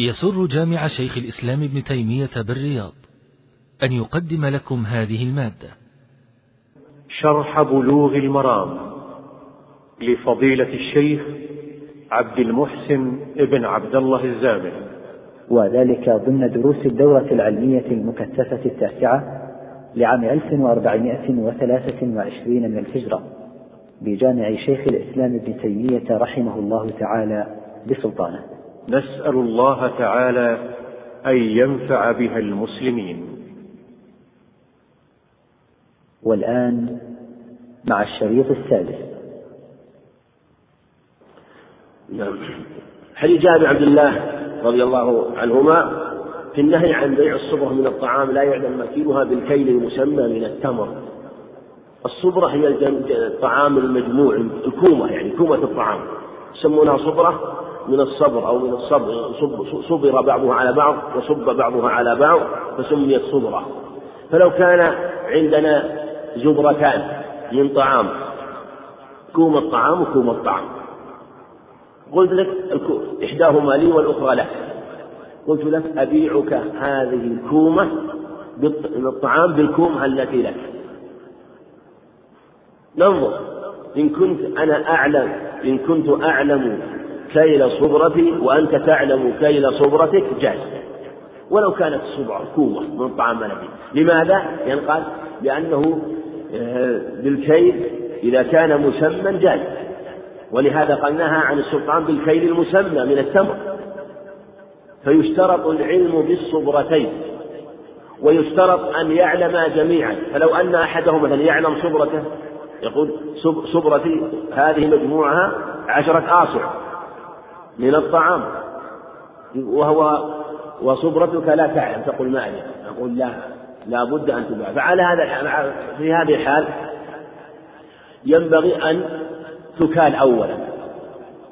يسر جامع شيخ الإسلام ابن تيمية بالرياض أن يقدم لكم هذه المادة. شرح بلوغ المرام لفضيلة الشيخ عبد المحسن ابن عبد الله الزامل. وذلك ضمن دروس الدورة العلمية المكثفة التاسعة لعام 1423 من الهجرة بجامع شيخ الإسلام ابن تيمية رحمه الله تعالى بسلطانه. نسأل الله تعالى أن ينفع بها المسلمين. والآن مع الشريط السادس. نعم. حديث جابر عبد الله رضي الله عنهما في النهي عن بيع الصبرة من الطعام لا يعلم مكينها بالكيل المسمى من التمر. الصبرة هي الطعام المجموع الكومة يعني كومة الطعام. يسمونها صبرة. من الصبر أو من الصبر صبر بعضها على بعض وصب بعضها على بعض فسميت صبرة. فلو كان عندنا صبرتان من طعام كوم الطعام وكوم الطعام. قلت لك إحداهما لي والأخرى لك. قلت لك أبيعك هذه الكومة من الطعام بالكومة التي لك. ننظر. إن كنت أنا أعلم إن كنت أعلم كيل صبرتي وأنت تعلم كيل صبرتك جاز ولو كانت الصبرة كومة من طعام بلدي لماذا؟ لأن قال لأنه آه، بالكيل إذا كان مسمى جاز ولهذا قال نهى عن السلطان بالكيل المسمى من التمر. فيشترط العلم بالصبرتين. ويشترط أن يعلما جميعا. فلو أن أحدهم مثلا يعلم صبرته يقول صبرتي هذه مجموعها عشرة آصع. من الطعام. وهو وصبرتك لا تعلم تقول ما أعلم أقول لا لا بد أن تباع. فعلى هذا في هذه الحال ينبغي أن تكال أولا.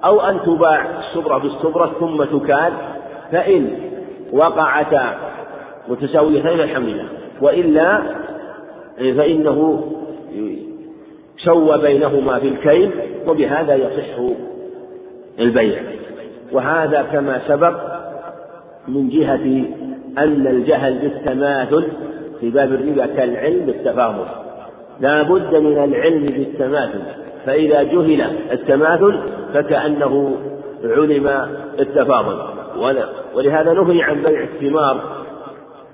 أو أن تباع الصبرة بالصبرة ثم تكال فإن وقعتا متساويتين الحمد لله. وإلا فإنه سوى بينهما في الكيل وبهذا يصح البيع. وهذا كما سبق من جهة أن الجهل بالتماثل في باب الربا كالعلم بالتفاضل لا بد من العلم بالتماثل فإذا جهل التماثل فكأنه علم التفاضل ولهذا نهي عن بيع الثمار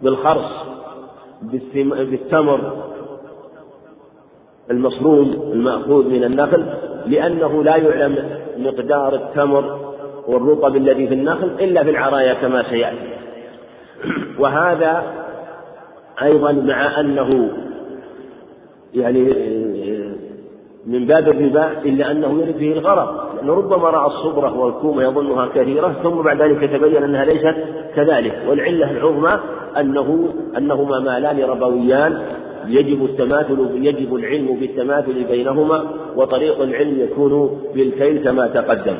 بالخرص بالتمر المصروم المأخوذ من النخل لأنه لا يعلم مقدار التمر والرطب الذي في النخل إلا في العرايا كما سيأتي. وهذا أيضا مع أنه يعني من باب الربا إلا أنه يرد فيه الغرض. لأنه ربما رأى الصبرة والكومة يظنها كثيرة ثم بعد ذلك تبين أنها ليست كذلك. والعلة العظمى أنه أنهما مالان ربويان. يجب التماثل يجب العلم بالتماثل بينهما وطريق العلم يكون بالكيل كما تقدم.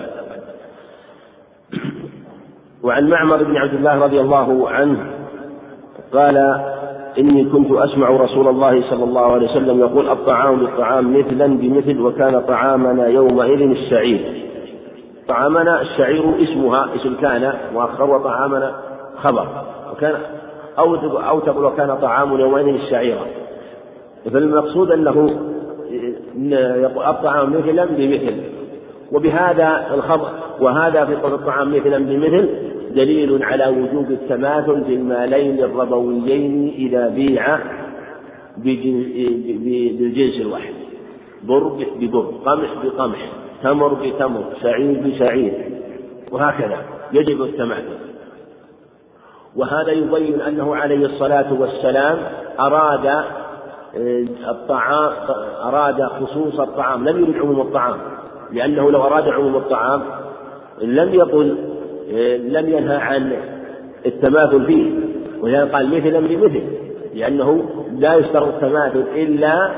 وعن معمر بن عبد الله رضي الله عنه قال إني كنت أسمع رسول الله صلى الله عليه وسلم يقول الطعام بالطعام مثلا بمثل وكان طعامنا يومئذ الشعير طعامنا الشعير اسمها اسم كان مؤخر وطعامنا خبر. وكان أو أو تقول وكان طعام يومئذ الشعيرة فالمقصود أنه الطعام مثلا بمثل. وبهذا الخبر وهذا في قول الطعام مثلا بمثل دليل على وجوب التماثل في المالين الربويين إذا بيع بالجنس الواحد. بر ببر قمح بقمح تمر بتمر شعير بشعير وهكذا يجب التماثل. وهذا يبين أنه عليه الصلاة والسلام أراد آه، الطعام أراد خصوص الطعام لم يرد عموم الطعام. لأنه لو أراد عموم الطعام لم يقل لم ينهى عن التماثل فيه ولهذا قال مثلا بمثل لأنه لا يشترط التماثل إلا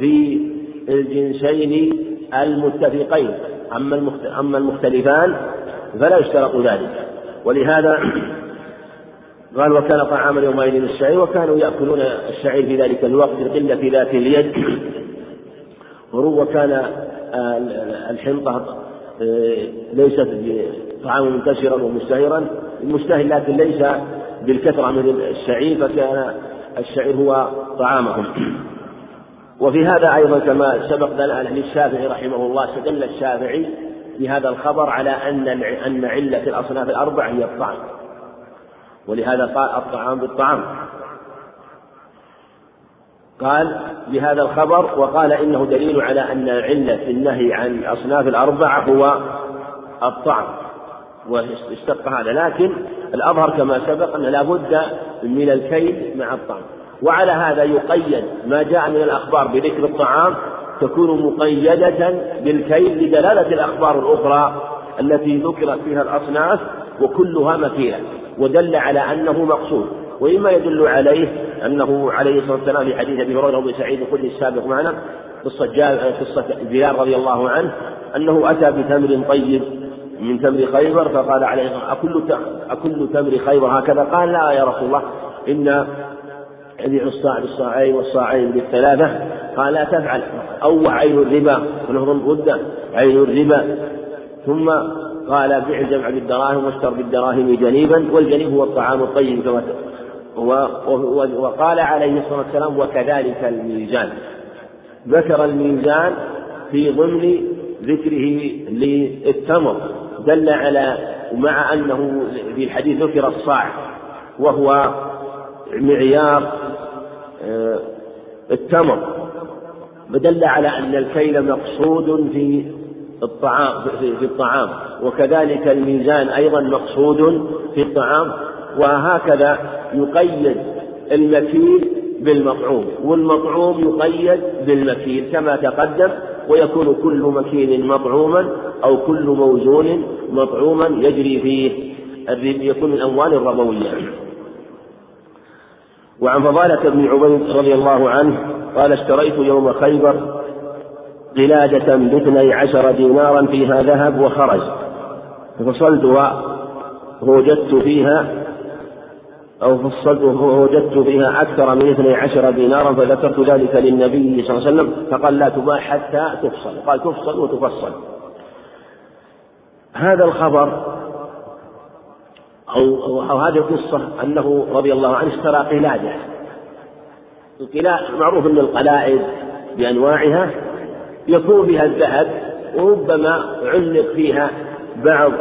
في الجنسين المتفقين أما أما المختلفان فلا يشترط ذلك. ولهذا قال وكان طعاما يومئذ الشعير وكانوا يأكلون الشعير في ذلك الوقت لقلة ذات اليد. وكان الحنطة آه، ليست طعاما منتشرا ومشتهرا المستهل لكن ليس بالكثرة مثل الشعير فكان الشعير هو طعامهم. وفي هذا أيضا كما سبق لنا للشافعي رحمه الله استدل الشافعي بهذا الخبر على أن أن علة الأصناف الأربع هي الطعام. ولهذا قال الطعام بالطعام. قال بهذا الخبر وقال إنه دليل على أن علة النهي عن الأصناف الأربعة هو الطعام واستبقى هذا. لكن الأظهر كما سبق أن لا بد من الكيل مع الطعام وعلى هذا يقيد ما جاء من الأخبار بذكر الطعام تكون مقيدة بالكيل لدلالة الأخبار الأخرى التي ذكرت فيها الأصناف وكلها مثيلة ودل على أنه مقصود. ومما يدل عليه أنه عليه الصلاة والسلام في حديث أبي هريرة وأبي سعيد الخدري السابق معنا قصة قصة بلال رضي الله عنه أنه أتى بتمر طيب من تمر خيبر فقال عليه أكل أكل تمر خيبر هكذا؟ قال لا يا رسول الله إن يبيع الصاع بالصاعين والصاعين بالثلاثة. قال لا تفعل. أوه عين الربا. ونهر الغدة. عين الربا. ثم قال بيع الجمع بالدراهم واشتر بالدراهم جنيبا والجنيب هو الطعام الطيب كما وقال عليه الصلاة والسلام وكذلك الميزان. ذكر الميزان في ضمن ذكره للتمر دل على ومع أنه في الحديث ذكر الصاع وهو معيار آه، التمر. فدل على أن الكيل مقصود في الطعام في الطعام وكذلك الميزان أيضا مقصود في الطعام وهكذا يقيد المكيل بالمطعوم والمطعوم يقيد بالمكيل كما تقدم ويكون كل مكيل مطعوما أو كل موزون مطعوما يجري فيه يكون من الأموال الربوية. وعن فضالة بن عبيد رضي الله عنه قال اشتريت يوم خيبر قلادة باثني عشر دينارا فيها ذهب وخرج ففصلتها فوجدت فيها أو فصلت فوجدت فيها أكثر من اثني عشر دينارا فذكرت ذلك للنبي صلى الله عليه وسلم فقال لا تباع حتى تفصل. قال تفصل وتفصل. هذا الخبر أو, أو هذه القصة أنه رضي الله عنه اشترى قلادة. القلادة معروف أن القلائد بأنواعها يكون فيها الذهب وربما علق فيها بعض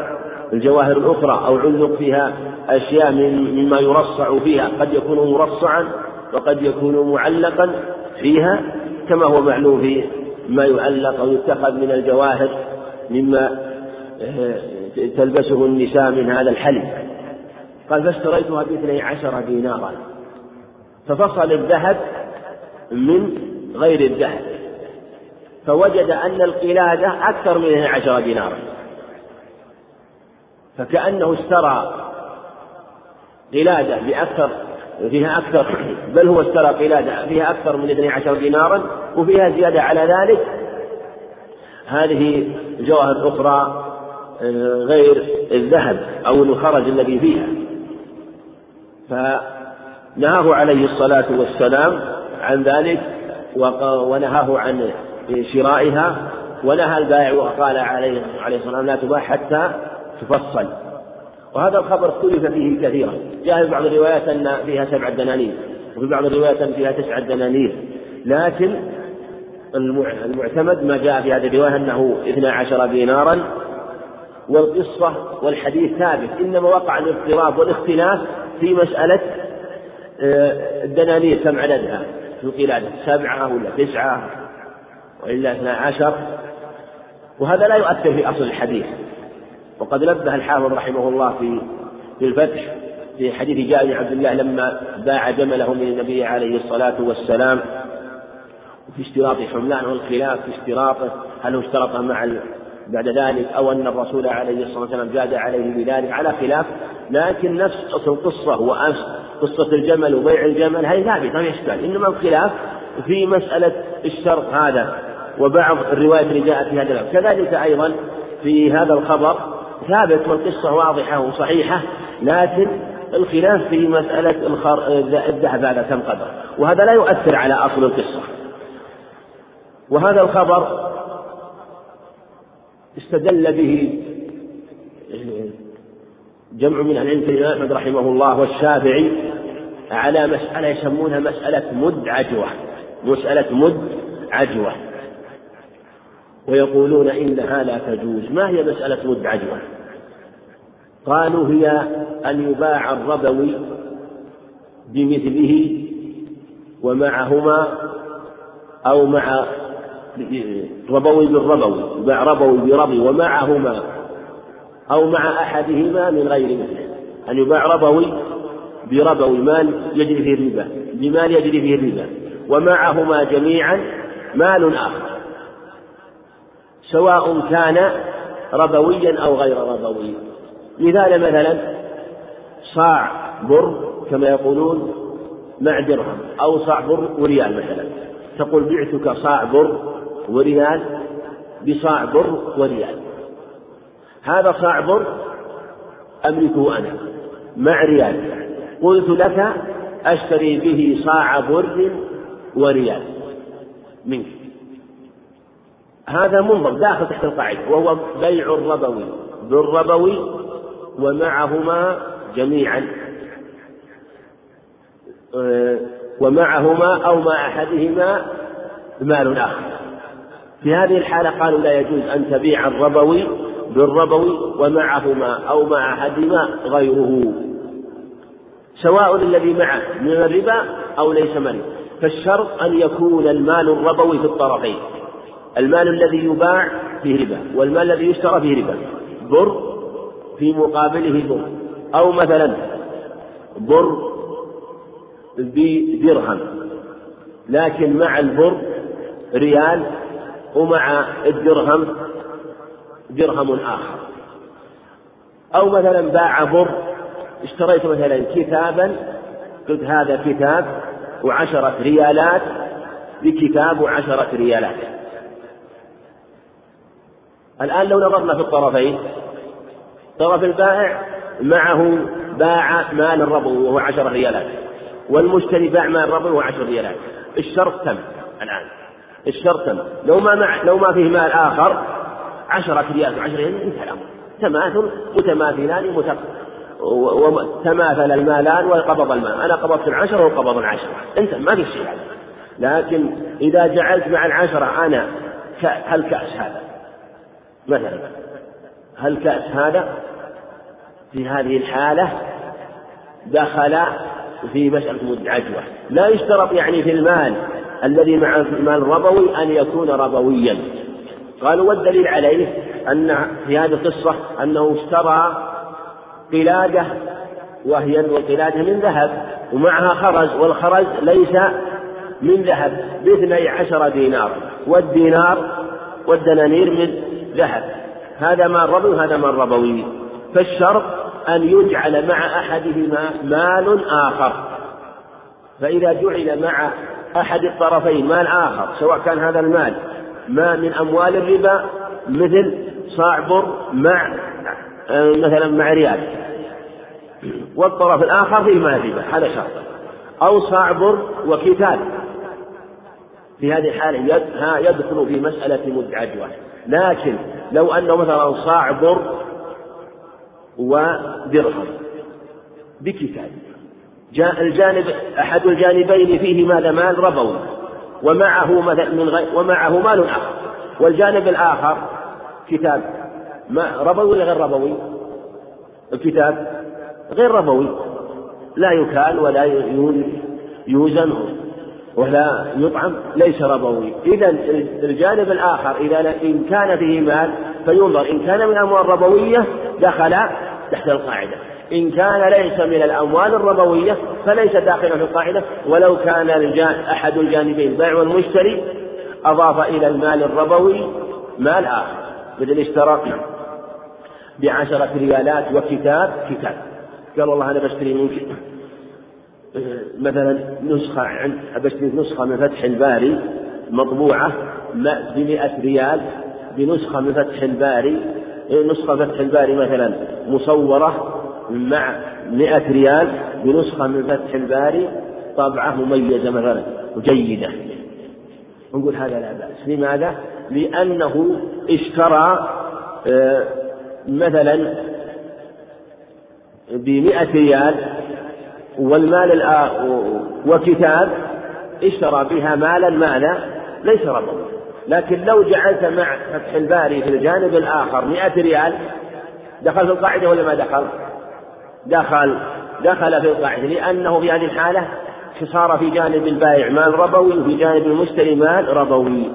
الجواهر الأخرى أو علق فيها أشياء مما يرصع فيها. قد يكون مرصعا وقد يكون معلقا فيها كما هو معلوم في ما يعلق أو يتخذ من الجواهر مما آه، تلبسه النساء من هذا الحلي. قال فاشتريتها بإثني عشر دينارا. ففصل الذهب من غير الذهب. فوجد أن القلادة أكثر من عشر دينارا. فكأنه اشترى قلادة بأكثر فيها أكثر بل هو اشترى قلادة فيها أكثر من اثني عشر دينارا وفيها زيادة على ذلك. هذه جواهر أخرى آه، غير الذهب أو الخرج الذي فيها. فنهاه عليه الصلاة والسلام عن ذلك ونهاه عن شرائها ونهى البائع وقال عليه عليه الصلاة والسلام لا تباع حتى تفصل. وهذا الخبر اختلف فيه كثيرا. جاء في بعض الروايات أن فيها سبعة دنانير وفي بعض الروايات أن فيها تسعة دنانير. لكن المعتمد ما جاء في هذه الرواية أنه اثنا عشر دينارا والقصة والحديث ثابت. إنما وقع الاضطراب والاختلاف في مسألة آه، الدنانير كم عددها. في القلادة سبعة ولا تسعة وإلا اثنا عشر. وهذا لا يؤثر في أصل الحديث. وقد نبه الحافظ رحمه الله في في الفتح في حديث جابر بن عبد الله لما باع جمله من النبي عليه الصلاة والسلام وفي اشتراط حملان والخلاف في اشتراطه هل هو اشترطه مع بعد ذلك أو أن الرسول عليه الصلاة والسلام جاد عليه بذلك على خلاف لكن نفس القصة وأمس قصة الجمل وبيع الجمل هذه ثابتة ما إشكال إنما الخلاف في مسألة الشرط هذا وبعض الروايات اللي جاءت في هذا كذلك أيضا في هذا الخبر ثابت والقصة واضحة وصحيحة لكن الخلاف في مسألة الذهب هذا كم قدر؟ وهذا لا يؤثر على أصل القصة. وهذا الخبر استدل به جمع من العلم الإمام أحمد رحمه الله والشافعي على مسألة يسمونها مسألة مد عجوة. مسألة مد عجوة. ويقولون إنها لا تجوز. ما هي مسألة مد عجوة؟ قالوا هي أن يباع الربوي بمثله ومعهما أو مع ربوي بالربوي يباع ربوي بربوي ومعهما أو مع أحدهما من غير مثله. أن يباع ربوي بربوي مال يجري فيه الربا بمال يجري فيه الربا. ومعهما جميعا مال آخر. سواء كان ربويا أو غير ربوي. مثال مثلا صاع بر كما يقولون مع درهم أو صاع بر وريال مثلا. تقول بعتك صاع بر وريال بصاع بر وريال. هذا صاع بر أملكه أنا مع ريال. قلت لك أشتري به صاع بر وريال منك. هذا منظر داخل تحت القاعدة وهو بيع الربوي. بالربوي ومعهما جميعا. ومعهما أو مع أحدهما مال آخر. في هذه الحالة قالوا لا يجوز أن تبيع الربوي بالربوي ومعهما أو مع أحدهما غيره. سواء الذي معه من الربا أو ليس منه فالشرط أن يكون المال الربوي في الطرفين. المال الذي يباع فيه ربا والمال الذي يشترى فيه ربا. بر في مقابله بر أو مثلا بر بدرهم لكن مع البر ريال ومع الدرهم درهم آخر. أو مثلا باع بر اشتريت مثلا كتابا قلت هذا كتاب وعشرة ريالات بكتاب وعشرة ريالات. الآن لو نظرنا في الطرفين طرف البائع معه باع مال الربو وهو عشرة ريالات والمشتري باع مال الربو وهو عشر ريالات. الشرط تم الآن. الشرط تم. لو ما مع لو ما فيه مال آخر عشرة ريال وعشرة ريال انتهى الأمر. تماثل متماثلان متق... وتماثل المالان وقبض المال. أنا قبضت العشرة وقبض العشرة. أنت ما في شيء هذا. لكن إذا جعلت مع العشرة أنا هل كأس هذا؟ مثلا هل كأس هذا؟ في هذه الحالة دخل في مسألة عجوة لا يشترط يعني في المال الذي مع المال الربوي أن يكون ربويا. قالوا والدليل عليه أن في هذه القصة أنه اشترى قلادة وهي القلادة من ذهب ومعها خرز والخرز ليس من ذهب باثني عشر دينار. والدينار والدنانير من ذهب. هذا مال ربوي وهذا مال ربوي. فالشرط أن يجعل مع أحدهما مال آخر. فإذا جعل مع أحد الطرفين مال آخر سواء كان هذا المال ما من أموال الربا مثل صاع بر مع مثلا مع ريال. والطرف الآخر فيه مال الربا هذا شرط. أو صاع بر وكتاب. في هذه الحالة يدخل في مسألة مدعجوة لكن لو أنه مثلا صاع بر ودرهم بكتاب. جاء الجانب أحد الجانبين فيه ماذا مال ربوي ومعه من غير ومعه مال آخر. والجانب الآخر كتاب ما ربوي ولا غير ربوي؟ الكتاب غير ربوي. لا يكال ولا يوزن ولا يطعم ليس ربوي. إذا الجانب الآخر إذا إن كان فيه مال فينظر. إن كان من أموال ربوية دخل تحت القاعدة. إن كان ليس من الأموال الربوية فليس داخلا في القاعدة. ولو كان أحد الجانبين البائع والمشتري أضاف إلى المال الربوي مال آخر مثل اشترى بعشرة ريالات وكتاب كتاب. قال والله أنا بشتري منك مثلا نسخة عند بشتري نسخة من فتح الباري مطبوعة بمئة ريال بنسخة من فتح الباري نسخة فتح الباري مثلا مصورة مع مئة ريال بنسخة من فتح الباري طبعة مميزة مثلا وجيدة نقول هذا لا بأس. لماذا؟ لأنه اشترى آه، مثلا بمئة ريال والمال وكتاب اشترى بها مالا ماذا؟ ليس ربوي لكن لو جعلت مع فتح الباري في الجانب الآخر مئة ريال دخل في القاعدة ولا ما دخل؟ دخل. دخل في القاعدة لأنه في هذه الحالة صار في جانب البائع مال ربوي وفي جانب المشتري مال ربوي.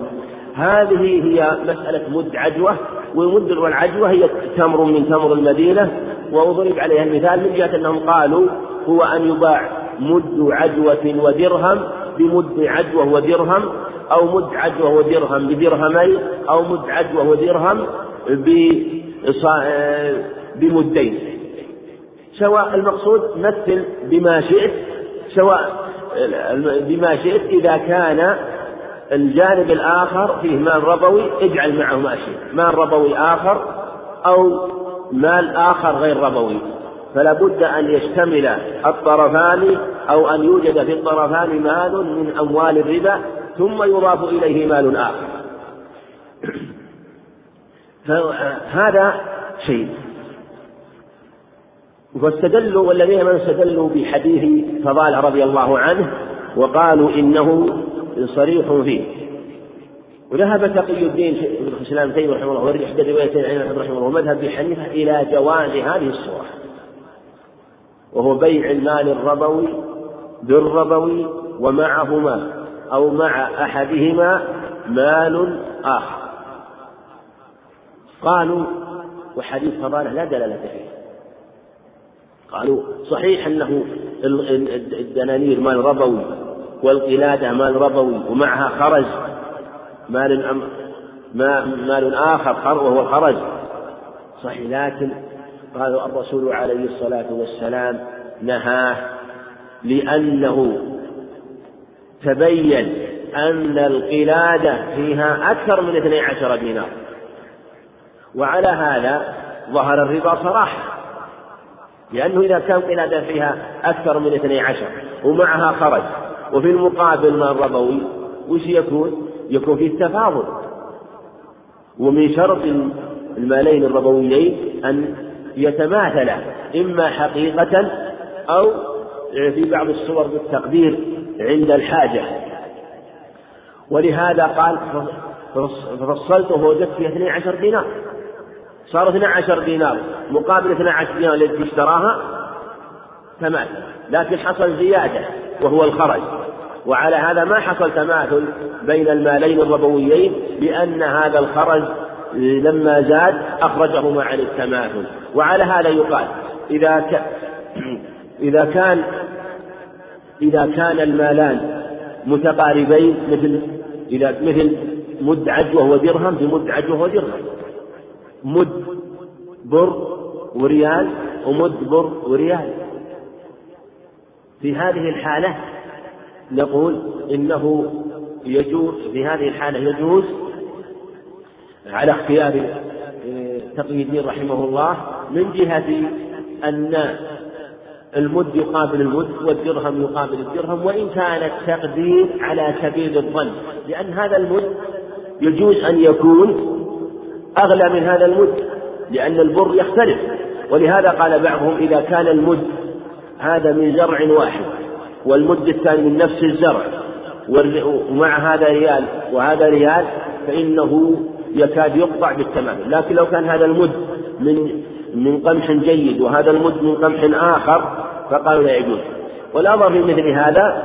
هذه هي مسألة مد عجوة والمد والعجوة هي تمر من تمر المدينة. وضرب عليها المثال من جهة أنهم قالوا هو أن يباع مد عجوة ودرهم بمد عجوة ودرهم أو مد عجوة ودرهم بدرهمين أو مد عجوة ودرهم بمدين. سواء المقصود مثل بما شئت سواء بما شئت إذا كان الجانب الآخر فيه مال ربوي اجعل معه ما شئت. مال ربوي آخر أو مال آخر غير ربوي. فلا بد أن يشتمل الطرفان أو أن يوجد في الطرفان مال من أموال الربا ثم يضاف إليه مال آخر. فهذا شيء. واستدلوا والذين من استدلوا بحديث فضالة رضي الله عنه وقالوا إنه صريح فيه. وذهب تقي الدين ابن الإسلام تيمية رحمه الله واحدى الروايتين عن أحمد رحمه الله ومذهب ابي حنيفه إلى جواز هذه الصورة. وهو بيع المال الربوي بالربوي ومعهما أو مع أحدهما مال آخر. قالوا وحديث فضالة لا دلالة فيه. قالوا صحيح أنه الدنانير مال ربوي والقلادة مال ربوي ومعها خرج. مال مال آخر وهو الخرج صحيح لكن قال الرسول عليه الصلاة والسلام نهاه لأنه تبين أن القلادة فيها أكثر من اثني عشر دينار. وعلى هذا ظهر الربا صراحة لأنه إذا كان قلادة فيها أكثر من اثني عشر ومعها خرج. وفي المقابل مال ربوي وش يكون؟ يكون فيه تفاضل ومن شرط المالين الربويين أن يتماثلا إما حقيقة أو في بعض الصور بالتقدير عند الحاجة. ولهذا قال ففصلته ووجدت فيه 12 دينار. صار 12 دينار. مقابل 12 دينار التي اشتراها تماثل لكن حصل زيادة وهو الخرج. وعلى هذا ما حصل تماثل بين المالين الربويين لأن هذا الخرج لما زاد أخرجهما عن التماثل وعلى هذا يقال إذا. إذا كان إذا كان المالان متقاربين مثل إذا مثل مد عجوة ودرهم بمد عجوة ودرهم مد بر وريال ومد بر وريال. في هذه الحالة نقول إنه يجوز في هذه الحالة يجوز على اختيار آه، تقي الدين رحمه الله من جهة أن المد يقابل المد والدرهم يقابل الدرهم وإن كان التقدير على سبيل الظن لأن هذا المد يجوز أن يكون أغلى من هذا المد لأن البر يختلف. ولهذا قال بعضهم إذا كان المد هذا من زرع واحد والمد الثاني من نفس الزرع ومع هذا ريال وهذا ريال فإنه يكاد يقطع بالتمام. لكن لو كان هذا المد من من قمح جيد وهذا المد من قمح آخر فقالوا لا يجوز. والأمر في مثل هذا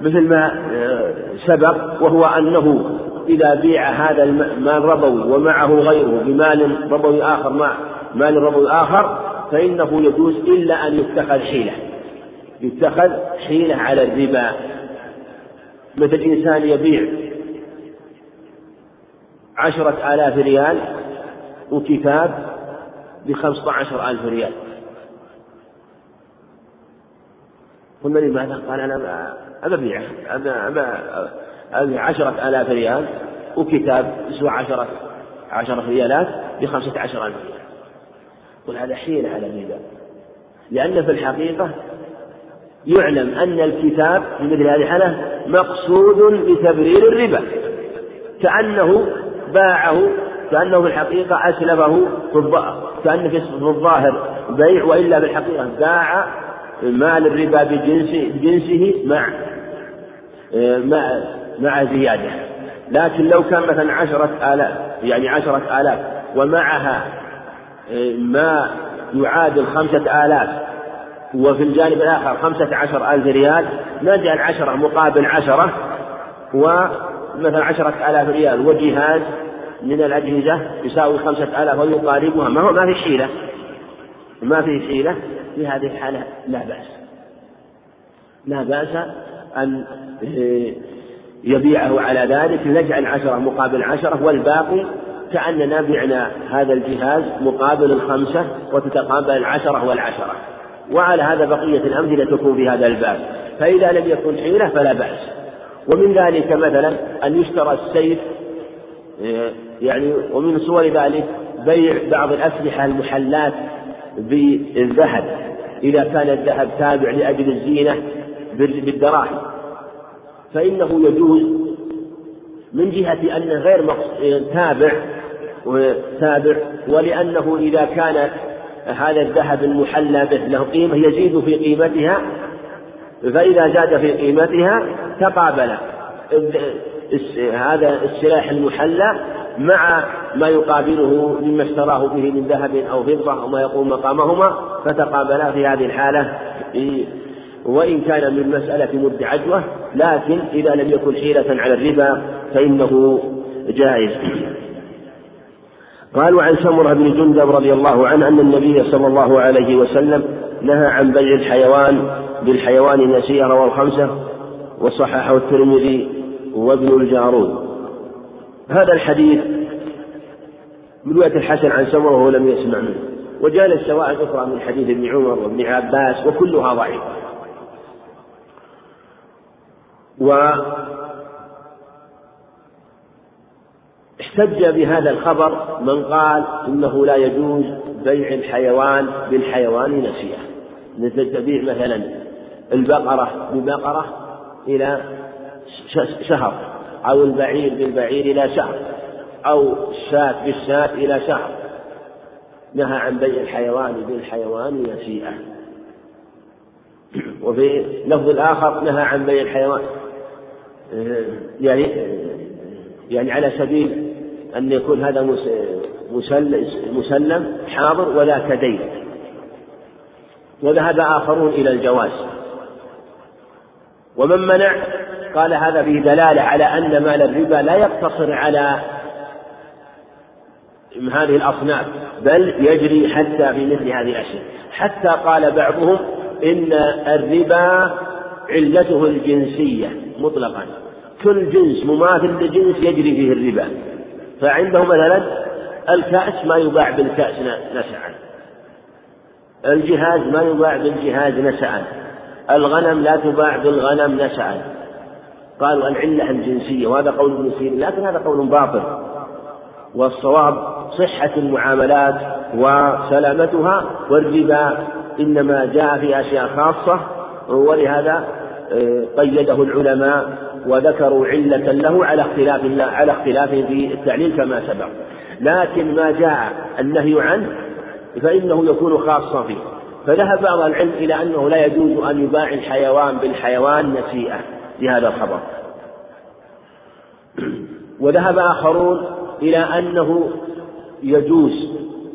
مثل ما آه، سبق وهو أنه إذا بيع هذا المال ربوي ومعه غيره بمال ربوي آخر مع مال ربوي آخر فإنه يجوز إلا أن يتخذ حيلة. يتخذ حيلة على الربا. مثل إنسان يبيع عشرة آلاف ريال وكتاب بخمسة عشر ألف ريال. قلنا لماذا؟ قال أنا أبيع. أبى أبيع عشرة آلاف ريال وكتاب يسوى عشرة عشرة ريالات بخمسة عشر ألف ريال. قل هذا حيلة على الربا. لأن في الحقيقة يعلم أن الكتاب في مثل هذه الحالة مقصود بتبرير الربا. كأنه باعه كأنه في الحقيقة أسلفه كأنه في الظاهر بيع وإلا بالحقيقة باع مال الربا بجنسه, بجنسه مع مع مع زيادة. لكن لو كان مثلا عشرة آلاف يعني عشرة آلاف ومعها ما يعادل خمسة آلاف وفي الجانب الآخر خمسة عشر ألف ريال نجعل عشرة مقابل عشرة ومثلا عشرة آلاف ريال وجهاز من الأجهزة يساوي خمسة آلاف ويقاربها. ما هو ما في حيلة ما في حيلة في هذه الحالة. لا بأس. لا بأس أن يبيعه على ذلك. نجعل عشرة مقابل عشرة والباقي كأننا بعنا هذا الجهاز مقابل الخمسة وتتقابل العشرة والعشرة. وعلى هذا بقية الأمثلة تكون في هذا الباب. فإذا لم يكن حيلة فلا بأس. ومن ذلك مثلا أن يشترى السيف يعني ومن صور ذلك بيع بعض الأسلحة المحلات بالذهب إذا كان الذهب تابع لأجل الزينة بالدراهم. فإنه يجوز من جهة أنه غير تابع تابع ولأنه إذا كان هذا الذهب المحلى به له قيمة يزيد في قيمتها فإذا زاد في قيمتها تقابل. هذا السلاح المحلى مع ما يقابله مما اشتراه به من ذهب أو فضة أو ما يقوم مقامهما فتقابلا في هذه الحالة. وإن كان من مسألة مد عجوة لكن إذا لم يكن حيلة على الربا فإنه جائز. قالوا عن سمرة بن جندب رضي الله عنه أن النبي صلى الله عليه وسلم نهى عن بيع الحيوان بالحيوان النسيء رواه الخمسة وصححه الترمذي وابن الجارود. هذا الحديث من رواية الحسن عن سمرة وهو لم يسمع منه. وجاء الشواهد أخرى من حديث ابن عمر وابن عباس وكلها ضعيفة. احتج بهذا الخبر من قال إنه لا يجوز بيع الحيوان بالحيوان نسيئة. مثل تبيع مثلا البقرة ببقرة إلى شهر. أو البعير بالبعير إلى شهر أو الشاة بالشاة إلى شهر. نهى عن بيع الحيوان بالحيوان نسيئة وفي لفظ الآخر نهى عن بيع الحيوان. يعني يعني على سبيل أن يكون هذا مسلم حاضر ولا كدين. وذهب آخرون إلى الجواز. ومن منع قال هذا فيه دلالة على أن مال الربا لا يقتصر على هذه الأصناف بل يجري حتى في مثل هذه الأشياء. حتى قال بعضهم إن الربا علته الجنسية مطلقا. كل جنس مماثل لجنس يجري فيه الربا. فعنده مثلا الكأس ما يباع بالكأس نسعا. الجهاز ما يباع بالجهاز نسعا. الغنم لا تباع بالغنم نسعا. قالوا العلة الجنسية وهذا قول ابن سيرين لكن هذا قول باطل. والصواب صحة المعاملات وسلامتها والربا إنما جاء في أشياء خاصة ولهذا آه، قيده العلماء وذكروا علة له على اختلاف على اختلاف في التعليل كما سبق. لكن ما جاء النهي عنه فإنه يكون خاصا فيه. فذهب بعض العلم إلى أنه لا يجوز أن يباع الحيوان بالحيوان نسيئة. لهذا الخبر. وذهب آخرون إلى أنه يجوز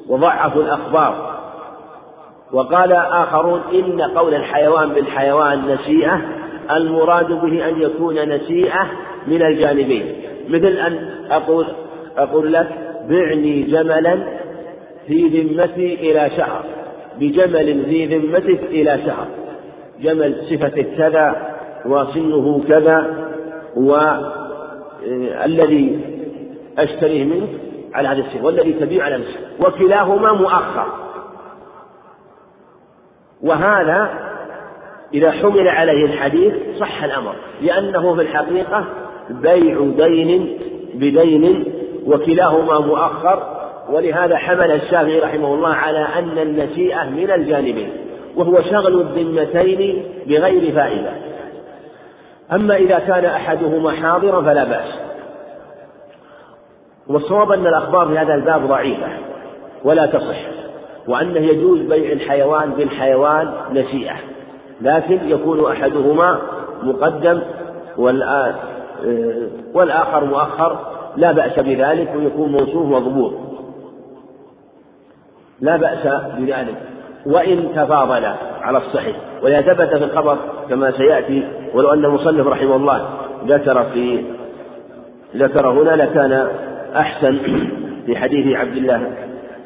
وضعفوا الأخبار. وقال آخرون إن قول الحيوان بالحيوان نسيئة المراد به أن يكون نسيئة من الجانبين. مثل أن أقول أقول لك بعني جملا في ذمتي إلى شهر. بجمل في ذمتك إلى شهر. جمل صفة كذا وسنه كذا والذي أشتريه منك على هذا الصفة والذي تبيع على نفسه وكلاهما مؤخر. وهذا إذا حمل عليه الحديث صح الأمر لأنه في الحقيقة بيع دين بدين وكلاهما مؤخر. ولهذا حمل الشافعي رحمه الله على أن النسيئة من الجانبين وهو شغل الذمتين بغير فائدة. أما إذا كان أحدهما حاضرا فلا بأس. والصواب أن الأخبار في هذا الباب ضعيفة ولا تصح وأنه يجوز بيع الحيوان بالحيوان نسيئة لكن يكون أحدهما مقدم والآخر مؤخر لا بأس بذلك ويكون موصوف مضبوط لا بأس بذلك. وإن تفاضل على الصحيح. وإذا ثبت في الخبر كما سيأتي ولو أن المصنف رحمه الله ذكر في ذكر هنا لكان أحسن في حديث عبد الله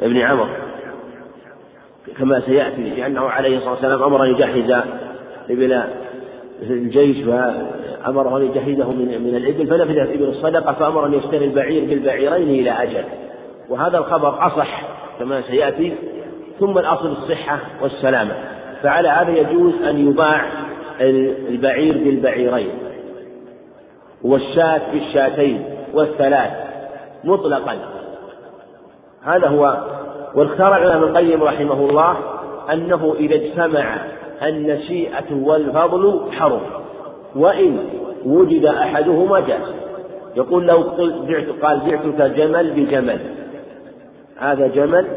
بن عمر. كما سيأتي لأنه عليه الصلاة والسلام أمر أن يجهز إبل الجيش فأمره أن يجهزه من من الإبل فنفذت إبل الصدقة فأمر أن يشتري البعير بالبعيرين إلى أجل. وهذا الخبر أصح كما سيأتي ثم الأصل الصحة والسلامة. فعلى هذا يجوز أن يباع البعير بالبعيرين والشاة بالشاتين والثلاث مطلقا. هذا هو واختار الإمام القيم رحمه الله أنه إذا اجتمع النشيئة والفضل حرم وإن وجد أحدهما جاز. يقول لو بعت قال بعتك جمل بجمل. هذا جمل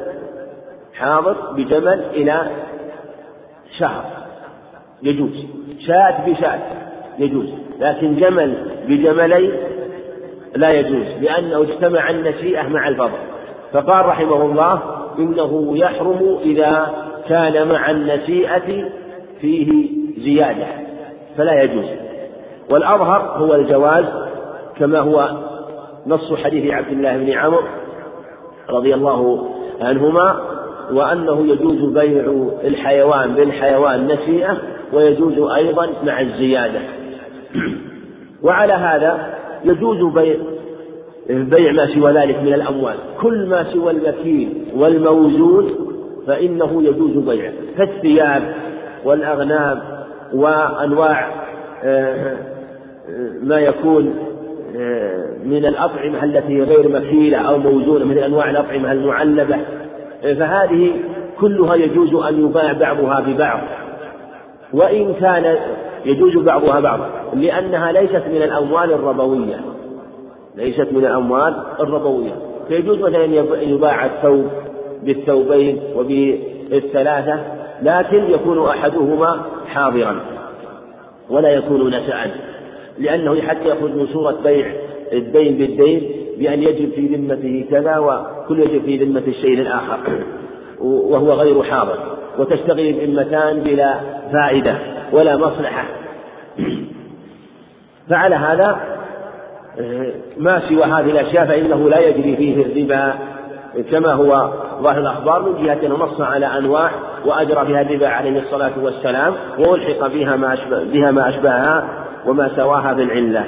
حاضر بجمل إلى شهر يجوز. شاة بشاة يجوز لكن جمل بجملين لا يجوز لأنه اجتمع النشيئة مع الفضل. فقال رحمه الله إنه يحرم إذا كان مع النشيئة فيه زيادة فلا يجوز. والأظهر هو الجواز كما هو نص حديث عبد الله بن عمرو رضي الله عنهما وأنه يجوز بيع الحيوان بالحيوان نسيئة ويجوز أيضا مع الزيادة. وعلى هذا يجوز بيع بيع ما سوى ذلك من الأموال. كل ما سوى المكيل والموزون فإنه يجوز بيعه. كالثياب والأغنام وأنواع آه، ما يكون آه، من الأطعمة التي غير مكيلة أو موزونة من أنواع الأطعمة المعلبة. آه، فهذه كلها يجوز أن يباع بعضها ببعض. وإن كان يجوز بعضها بعضا لأنها ليست من الأموال الربوية. ليست من الأموال الربوية. فيجوز مثلا أن يباع الثوب بالثوبين وبالثلاثة لكن يكون أحدهما حاضرا ولا يكون نسأا لأنه حتى يخرج من صورة بيع الدين بالدين بأن يجب في ذمته كذا وكل يجب في ذمة الشيء الآخر. وهو غير حاضر وتشتغل الذمتان بلا فائدة ولا مصلحة. فعلى هذا ما سوى هذه الأشياء فإنه لا يجري فيه الربا كما هو ظاهر الأخبار من جهة أنه نص على أنواع وأجرى فيها الربا عليه الصلاة والسلام وألحق بها ما أشبه بها ما أشبهها وما سواها بالعلة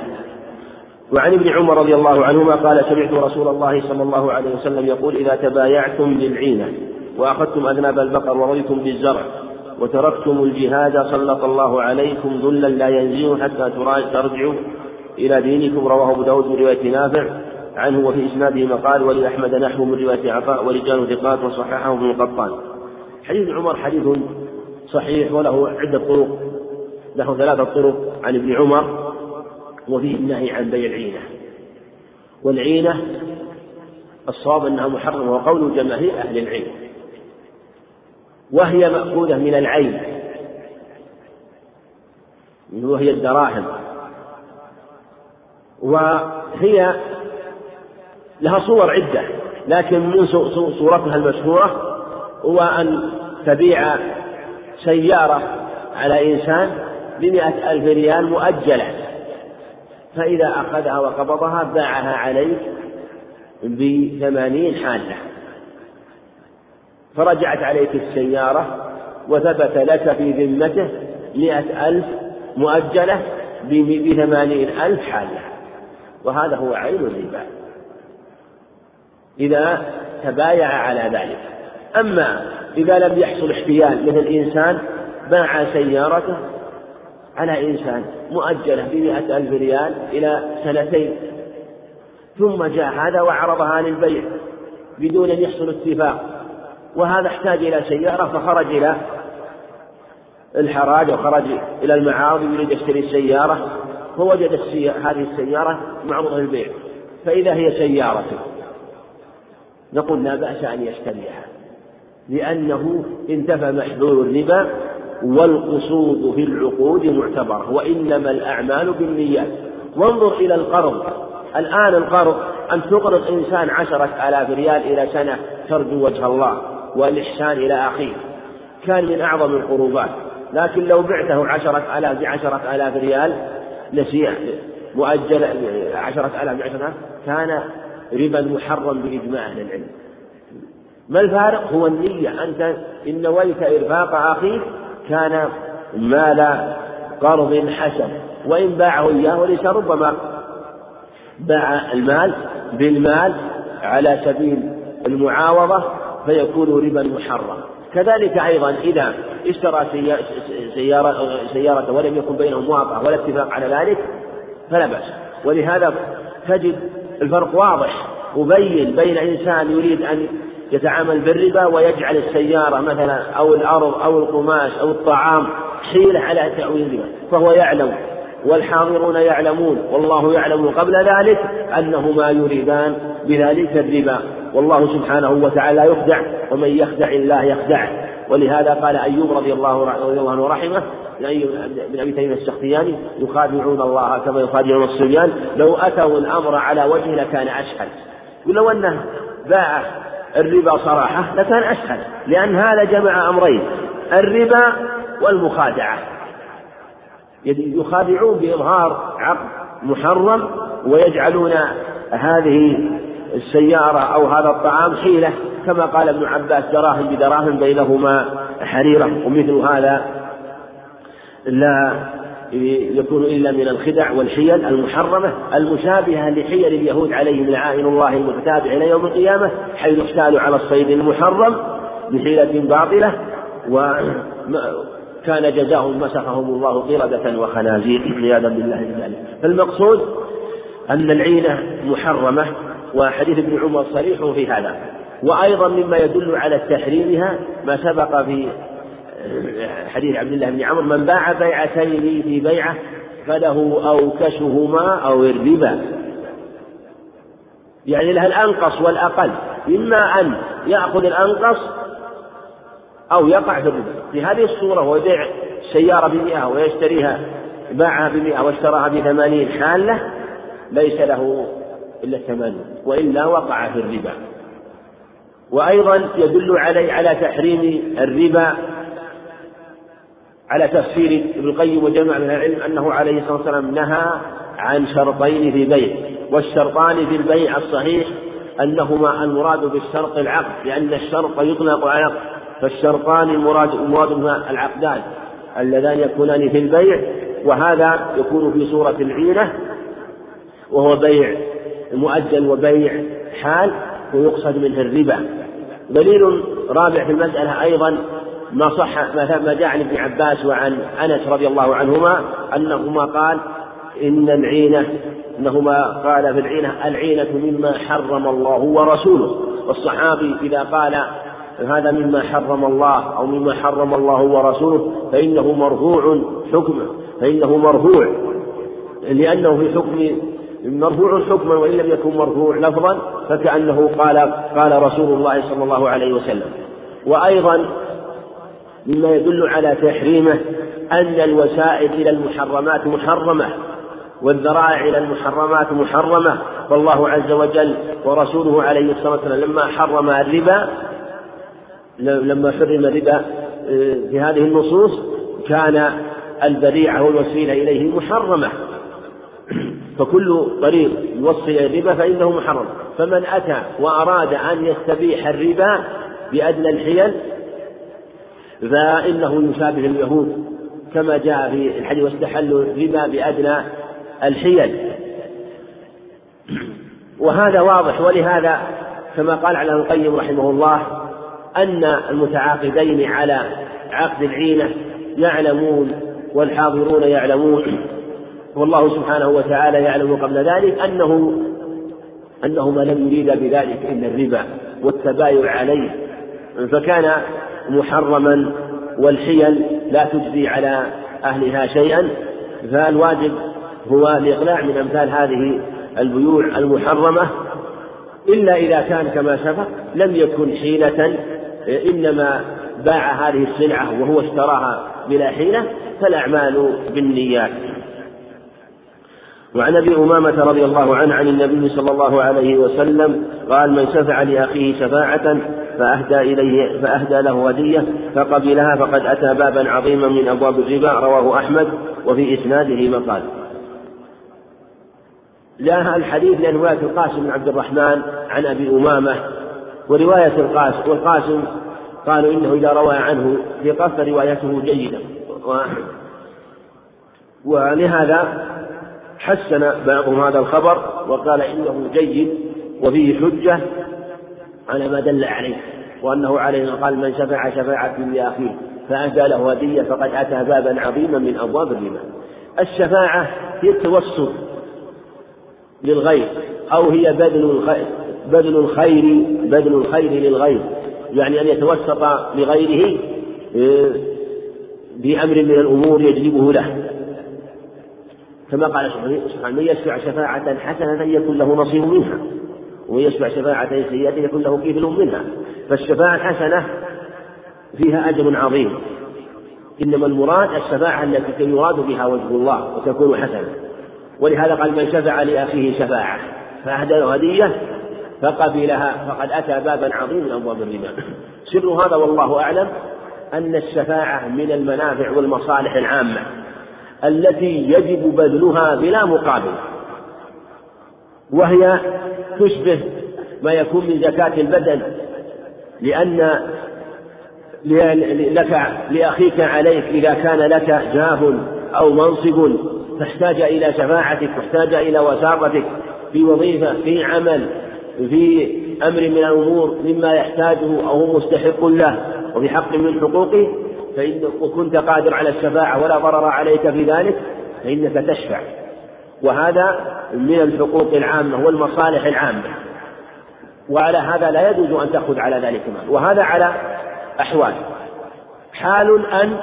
وعن ابن عمر رضي الله عنهما قال سمعت رسول الله صلى الله عليه وسلم يقول إذا تبايعتم بالعينة وأخذتم أذناب البقر ورضيتم بالزرع وتركتم الجهاد سلط الله عليكم ذلا لا ينزل حتى ترجعوا إلى دينكم رواه أبو داود من رواية نافع عنه وفي إسناده مقال ولأحمد نحو من رواية عطاء ورجال ثقات وصححه ابن قطان حديث عمر حديث صحيح وله عدة طرق له ثلاثة طرق عن ابن عمر وفيه النهي عن بيع العينة. والعينة الصواب أنها محرمة وقول جماهير أهل العلم. وهي مأخوذة من العين. وهي الدراهم. وهي لها صور عدة لكن من صورتها المشهورة هو أن تبيع سيارة على إنسان بمئة ألف ريال مؤجلة. فإذا أخذها وقبضها باعها عليك بثمانين حالة. فرجعت عليك السيارة وثبت لك في ذمته مئة ألف مؤجلة بثمانين ألف حالة. وهذا هو عين الربا. إذا تبايع على ذلك. أما إذا لم يحصل احتيال مثل إنسان باع سيارته على إنسان مؤجلة بمئة ألف ريال إلى سنتين ثم جاء هذا وعرضها للبيع بدون أن يحصل اتفاق. وهذا احتاج إلى سيارة فخرج إلى الحراج وخرج إلى المعارض يريد يشتري السيارة فوجد هذه السيارة معروضة للبيع فإذا هي سيارته نقول لا بأس أن يشتريها لأنه انتفى محذور الربا والقصود في العقود معتبرة وإنما الأعمال بالنيات. وانظر إلى القرض. الآن القرض أن تقرض إنسان عشرة آلاف ريال إلى سنة ترجو وجه الله. والإحسان إلى أخيه. كان من أعظم القربات. لكن لو بعته عشرة آلاف بعشرة آلاف ريال نسيئة مؤجل عشرة آلاف بعشرة آلاف كان ربا محرم بإجماع أهل العلم. ما الفارق؟ هو النية. أنت إن نويت إرفاق أخيك كان مال قرض حسن وإن باعه إياه وليس ربما باع المال بالمال على سبيل المعاوضة. فيكون ربا محرم. كذلك أيضا إذا اشترى سيارة, سيارة ولم يكن بينهم موافقة ولا اتفاق على ذلك فلا بأس. ولهذا تجد الفرق واضح مبين بين إنسان يريد أن يتعامل بالربا ويجعل السيارة مثلا أو الأرض أو القماش أو الطعام حيلة على تأويل الربا. فهو يعلم والحاضرون يعلمون والله يعلم قبل ذلك أنه ما يريدان بذلك الربا. والله سبحانه وتعالى يخدع ومن يخدع الله يخدعه ولهذا قال أيوب رضي الله رضي الله عنه ورحمه من أبي تيمية السختياني يخادعون الله كما يخادعون الصبيان لو أتوا الأمر على وجه لكان أسهل ولو أنه باع الربا صراحة لكان أسهل لأن هذا جمع أمرين الربا والمخادعة. يخادعون بإظهار عقد محرم ويجعلون هذه السيارة أو هذا الطعام حيلة كما قال ابن عباس دراهم بدراهم بينهما حريرة ومثل هذا لا يكون إلا من الخدع والحيل المحرمة المشابهة لحيل اليهود عليهم لعائن الله المتتابع إلى يوم القيامة حيث احتالوا على الصيد المحرم بحيلة باطلة وكان جزاهم مسخهم الله قردة وخنازير عياذا بالله من ذلك. فالمقصود أن العينة محرمة وحديث ابن عمر صريح في هذا. وأيضا مما يدل على تحريمها ما سبق في حديث عبد الله بن عمرو من باع بيعتين في بيعة فله أوكشهما أو الربا. يعني له الأنقص والأقل إما أن يأخذ الأنقص أو يقع في الربا. في هذه الصورة هو يبيع سيارة بمئة ويشتريها باعها بمئة واشتراها بثمانين حالة ليس له إلا الثمانين وإلا وقع في الربا. وأيضا يدل عليه على تحريم الربا على تفسير ابن القيم وجمع من العلم أنه عليه الصلاة والسلام نهى عن شرطين في بيع والشرطان في البيع الصحيح أنهما المراد بالشرط العقد لأن الشرط يطلق على العقد فالشرطان المراد المراد العقدان اللذان يكونان في البيع وهذا يكون في صورة العينة وهو بيع مؤجل وبيع حال ويقصد منه الربا. دليل رابع في المسألة أيضا ما صح ما جاء عن ابن عباس وعن أنس رضي الله عنهما أنهما قال إن العينة إنهما قال في العينة العينة مما حرم الله ورسوله. والصحابي إذا قال هذا مما حرم الله أو مما حرم الله ورسوله فإنه مرفوع حكمه فإنه مرفوع لأنه في حكم مرفوع حكما وإن لم يكن مرفوع لفظا فكأنه قال قال رسول الله صلى الله عليه وسلم. وأيضا مما يدل على تحريمه أن الوسائل إلى المحرمات محرمة والذرائع إلى المحرمات محرمة. فالله عز وجل ورسوله عليه الصلاة والسلام لما حرم الربا لما حرم الربا آه، في هذه النصوص كان الذريعة والوسيلة إليه محرمة. فكل طريق يوصل إلى الربا فإنه محرم. فمن أتى وأراد أن يستبيح الربا بأدنى الحيل فإنه يشابه اليهود كما جاء في الحديث واستحلوا الربا بأدنى الحيل. وهذا واضح ولهذا كما قال على القيم رحمه الله أن المتعاقدين على عقد العينة يعلمون والحاضرون يعلمون. والله سبحانه وتعالى يعلم قبل ذلك أنه أنه ما لم يريد بذلك إلا الربا والتبايع عليه. فكان محرما والحيل لا تجزي على أهلها شيئا فالواجب هو الإقلاع من أمثال هذه البيوع المحرمة. إلا إذا كان كما سبق لم يكن حيلة إنما باع هذه السلعة وهو اشتراها بلا حيلة فالأعمال بالنيات. وعن أبي أمامة رضي الله عنه عن النبي صلى الله عليه وسلم قال من شفع لأخيه شفاعة فأهدى إليه فأهدى له هديه فقبلها فقد أتى بابا عظيما من أبواب الربا رواه أحمد وفي إسناده مقال. جاء الحديث لأن رواية القاسم بن عبد الرحمن عن أبي أمامة ورواية القاسم والقاسم قالوا إنه إذا روى عنه ثقة فروايته جيدة ولهذا حسن بعضهم هذا الخبر وقال إنه جيد وفيه حجة على ما دل عليه وأنه عليه قال من شفع شفاعة لأخيه فأهدى له هدية فقد أتى بابا عظيما من أبواب الربا الشفاعة هي التوسط للغير أو هي بذل الخير بذل الخير بذل الخير للغير يعني أن يتوسط لغيره آه، بأمر من الأمور يجلبه له. كما قال سبحانه من يشفع شفاعة حسنة يكون له نصيب منها. ومن يشفع شفاعة سيئة يكون له كفل منها. فالشفاعة الحسنة فيها أجر عظيم. إنما المراد الشفاعة التي يراد بها وجه الله وتكون حسنة. ولهذا قال من شفع لأخيه شفاعة فأهدى له هدية فقبلها فقد أتى بابا عظيما من أبواب الربا. سر هذا والله أعلم أن الشفاعة من المنافع والمصالح العامة. التي يجب بذلها بلا مقابل وهي تشبه ما يكون من زكاة البدن لأن لك لأخيك عليك إذا كان لك جاه أو منصب تحتاج إلى شفاعتك تحتاج إلى وساطتك في وظيفة في عمل في أمر من الأمور مما يحتاجه أو هو مستحق له وفي حق من حقوقه. فإن وكنت قادر على الشفاعة ولا ضرر عليك في ذلك فإنك تشفع. وهذا من الحقوق العامة والمصالح العامة. وعلى هذا لا يجوز أن تأخذ على ذلك مال. وهذا على أحوال. حال أن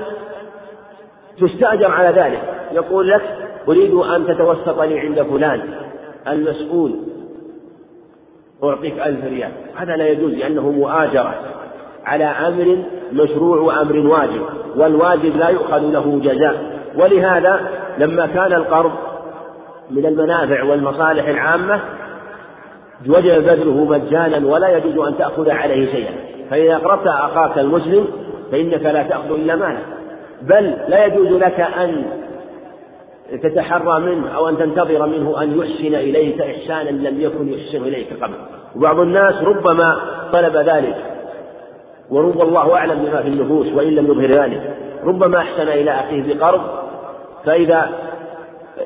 تستأجر على ذلك. يقول لك أريد أن تتوسط لي عند فلان المسؤول. أعطيك ألف ريال. هذا لا يجوز لأنه مؤاجرة. على أمر مشروع وأمر واجب والواجب لا يؤخذ له جزاء. ولهذا لما كان القرض من المنافع والمصالح العامة وجب بذله مجانا ولا يجوز أن تأخذ عليه شيئا. فإذا أقرضت أخاك المسلم فإنك لا تأخذ إلا ماله. بل لا يجوز لك أن تتحرى منه أو أن تنتظر منه أن يحسن إليك إحسانا لم يكن يحسن إليك قبل. وبعض الناس ربما طلب ذلك. ورب الله أعلم بما في النفوس وإن لم يظهر ذلك. ربما أحسن إلى أخيه بقرض فإذا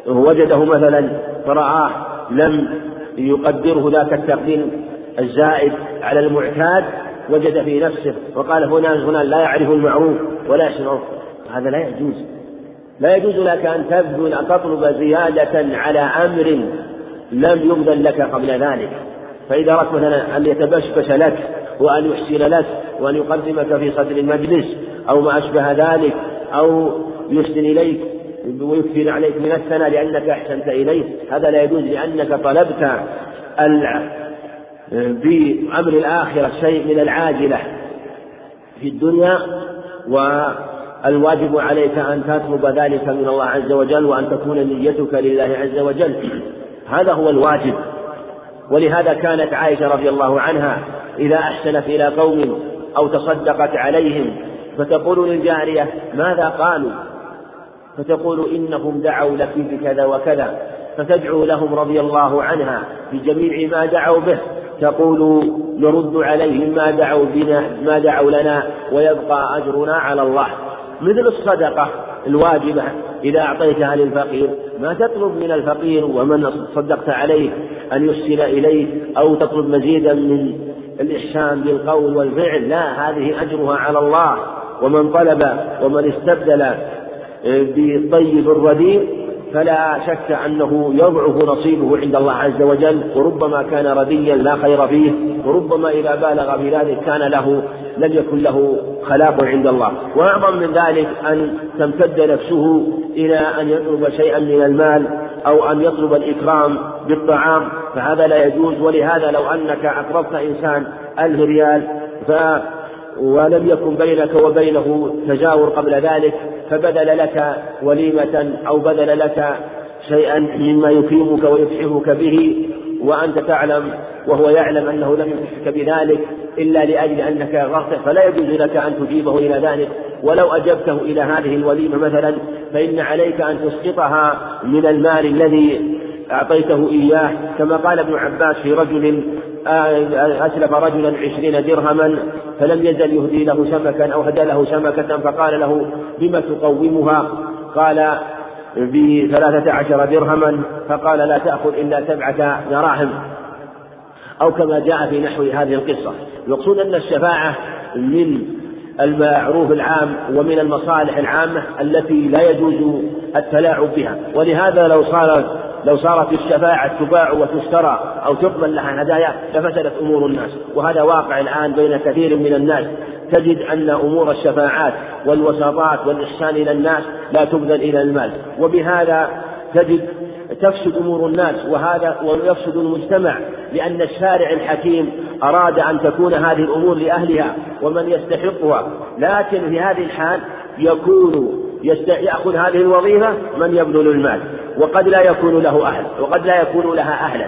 وجده مثلا فرآه لم يقدره ذاك التقدير الزائد على المعتاد وجد في نفسه وقال فلان فلان لا يعرف المعروف ولا يسمعه. هذا لا يجوز. لا يجوز لك أن تبذل أن تطلب زيادة على أمر لم يبذل لك قبل ذلك. فإذا أردت مثلا أن يتبشبش لك وأن يحسن لك وأن يقدمك في صدر المجلس أو ما أشبه ذلك أو يحسن إليك ويكثر عليك من الثناء لأنك أحسنت إليه. هذا لا يجوز لأنك طلبت بأمر الآخرة شيء من العاجلة في الدنيا والواجب عليك أن تطلب ذلك من الله عز وجل وأن تكون نيتك لله عز وجل. هذا هو الواجب. ولهذا كانت عائشة رضي الله عنها إذا أحسنت إلى قوم أو تصدقت عليهم فتقول للجارية ماذا قالوا؟ فتقول إنهم دعوا لك بكذا وكذا. فتدعو لهم رضي الله عنها بجميع ما دعوا به. تقول نرد عليهم ما دعوا بنا ما دعوا لنا ويبقى أجرنا على الله. مثل الصدقة الواجبة إذا أعطيتها للفقير ما تطلب من الفقير ومن صدقت عليه أن يحسن إليه أو تطلب مزيدا من الإحسان بالقول والفعل لا هذه أجرها على الله. ومن طلب ومن استبدل آه، بالطيب الرديء فلا شك أنه يضعف نصيبه عند الله عز وجل. وربما كان رديا لا خير فيه وربما إذا بالغ في ذلك كان له لم يكن له خلاق عند الله. وأعظم من ذلك أن تمتد نفسه إلى أن يطلب شيئا من المال أو أن يطلب الإكرام بالطعام فهذا لا يجوز. ولهذا لو أنك أقرضت إنسان ألف ريال ف ولم يكن بينك وبينه تجاور قبل ذلك فبذل لك وليمة أو بذل لك شيئا مما يكرمك ويفحمك به وأنت تعلم وهو يعلم أنه لم يفحك بذلك إلا لأجل أنك غرت فلا يجوز لك أن تجيبه إلى ذلك. ولو أجبته إلى هذه الوليمة مثلا فإن عليك أن تسقطها من المال الذي أعطيته إياه. كما قال ابن عباس في رجل آه، أسلف رجلا عشرين درهما فلم يزل يهدي له سمكا أو هدى له سمكة فقال له بما تقومها؟ قال بثلاثة عشر درهما فقال لا تأخذ إلا سبعة دراهم. أو كما جاء في نحو هذه القصة. يقصد أن الشفاعة من المعروف العام ومن المصالح العامة التي لا يجوز التلاعب بها. ولهذا لو صار لو صارت الشفاعة تباع وتشترى أو تقبل لها هدايا لفسدت أمور الناس. وهذا واقع الآن بين كثير من الناس. تجد أن أمور الشفاعات والوساطات والإحسان إلى الناس لا تبذل إلى المال. وبهذا تجد تفسد أمور الناس. وهذا ويفسد المجتمع. لأن الشارع الحكيم أراد أن تكون هذه الأمور لأهلها ومن يستحقها. لكن في هذه الحال يكون يأخذ هذه الوظيفة من يبذل المال. وقد لا يكون له أهل وقد لا يكون لها أهلا.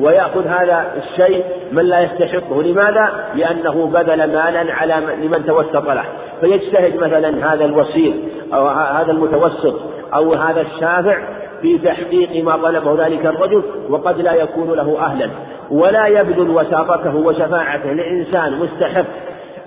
ويأخذ هذا الشيء من لا يستحقه. لماذا؟ لأنه بذل مالا على لمن توسط له. فيجتهد مثلا هذا الوسيط أو هذا المتوسط أو هذا الشافع في تحقيق ما طلبه ذلك الرجل وقد لا يكون له أهلا. ولا يبذل وساطته وشفاعته لإنسان مستحق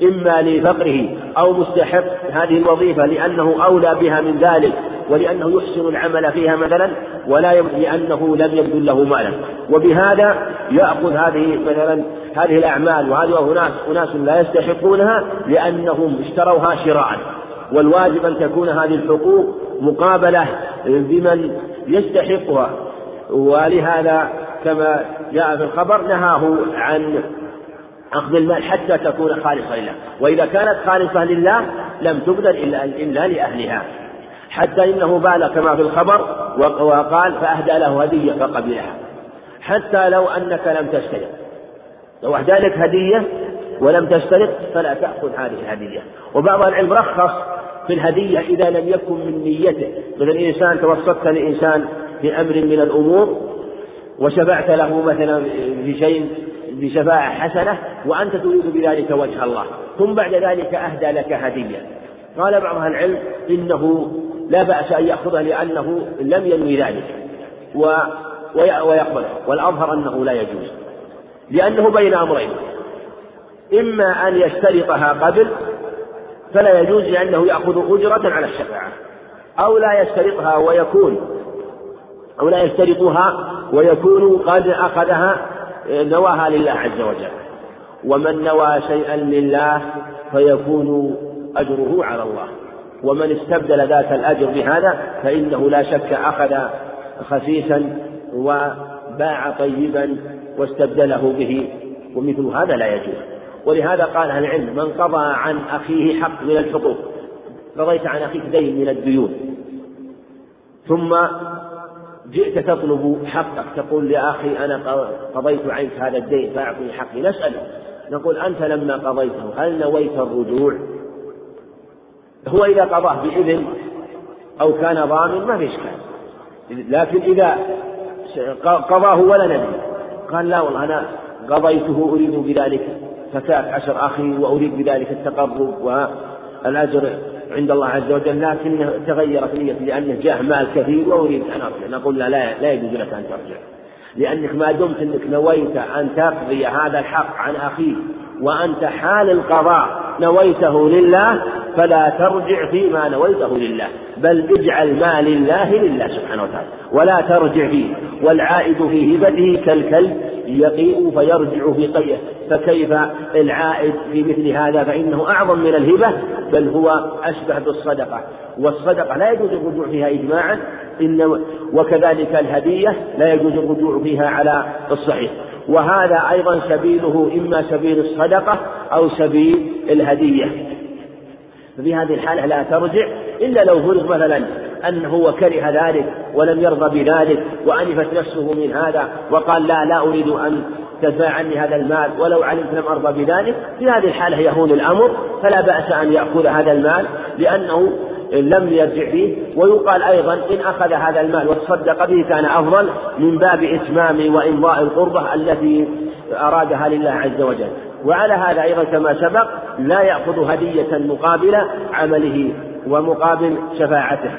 إما لفقره أو مستحق هذه الوظيفة لأنه أولى بها من ذلك ولأنه يحسن العمل فيها مثلا ولا لأنه لم يبذل له مالا. وبهذا يأخذ هذه مثلا هذه الأعمال وهذه أناس أناس لا يستحقونها لأنهم اشتروها شراء. والواجب أن تكون هذه الحقوق مقابلة بمن يستحقها. ولهذا كما جاء في الخبر نهاه عن أخذ المال حتى تكون خالصة لله. وإذا كانت خالصة لله لم تبذل إلا, إلا لأهلها. حتى إنه بالغ كما في الخبر وقال فأهدى له هدية فقبلها. حتى لو أنك لم تشترط. لو أهدى لك هدية ولم تشترط فلا تأخذ هذه الهدية. وبعض العلم رخص في الهدية إذا لم يكن من نيته. مثل إنسان توسطت لإنسان في أمر من الأمور وشفعت له مثلا في شيء بشفاعة حسنة وأنت تريد بذلك وجه الله. ثم بعد ذلك أهدى لك هدية. قال بعض أهل العلم إنه لا بأس أن يأخذها لأنه لم ينوي ذلك. و ويقبله والأظهر أنه لا يجوز. لأنه بين أمرين. إما أن يشترطها قبل فلا يجوز لأنه يأخذ أجرة على الشفاعة. أو لا يشترطها ويكون. أو لا يشترطها ويكون قد أخذها نواها لله عز وجل. ومن نوى شيئا لله فيكون أجره على الله. ومن استبدل ذاك الأجر بهذا فإنه لا شك أخذ خسيسا وباع طيبا واستبدله به ومثل هذا لا يجوز. ولهذا قال أهل العلم من قضى عن أخيه حق من الحقوق قضيت عن أخيك دين من الديون. ثم جئت تطلب حقك تقول لأخي أنا قضيت عنك هذا الدين فأعطني حقي نسأله نقول أنت لما قضيته هل نويت الرجوع؟ هو إذا قضاه بإذن أو كان ضامن ما في إشكال. لكن إذا قضاه ولا ندري. قال لا والله أنا قضيته أريد بذلك فتاة عشر أخي وأريد بذلك التقرب والأجر عند الله عز وجل لكن تغيرت نيتي لأنه جاه مال كثير وأريد أن أرجع. نقول لا لا يجوز لك أن ترجع. لأنك ما دمت أنك نويت أن تقضي هذا الحق عن أخيك وأنت حال القضاء نويته لله فلا ترجع فيما نويته لله. بل اجعل ما لله لله سبحانه وتعالى ولا ترجع فيه. والعائد في هبته كالكلب يقيء فيرجع في قيه فكيف العائد في مثل هذا؟ فإنه أعظم من الهبة بل هو أشبه بالصدقة. والصدقة لا يجوز الرجوع فيها إجماعا إن وكذلك الهدية لا يجوز الرجوع فيها على الصحيح. وهذا أيضا سبيله إما سبيل الصدقة أو سبيل الهدية. ففي هذه الحالة لا ترجع إلا لو فرض مثلا أنه هو كره ذلك ولم يرضى بذلك وأنفت نفسه من هذا وقال لا لا أريد أن تدفع عني هذا المال ولو علمت لم أرضى بذلك في هذه الحالة يهون الأمر فلا بأس أن يأخذ هذا المال لأنه لم يرجع فيه ويقال أيضا إن أخذ هذا المال وتصدق به كان أفضل من باب إتمام وإمضاء القربة التي أرادها لله عز وجل. وعلى هذا أيضا كما سبق لا يأخذ هدية مقابل عمله ومقابل شفاعته.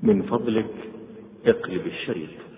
من فضلك اقلب الشريط.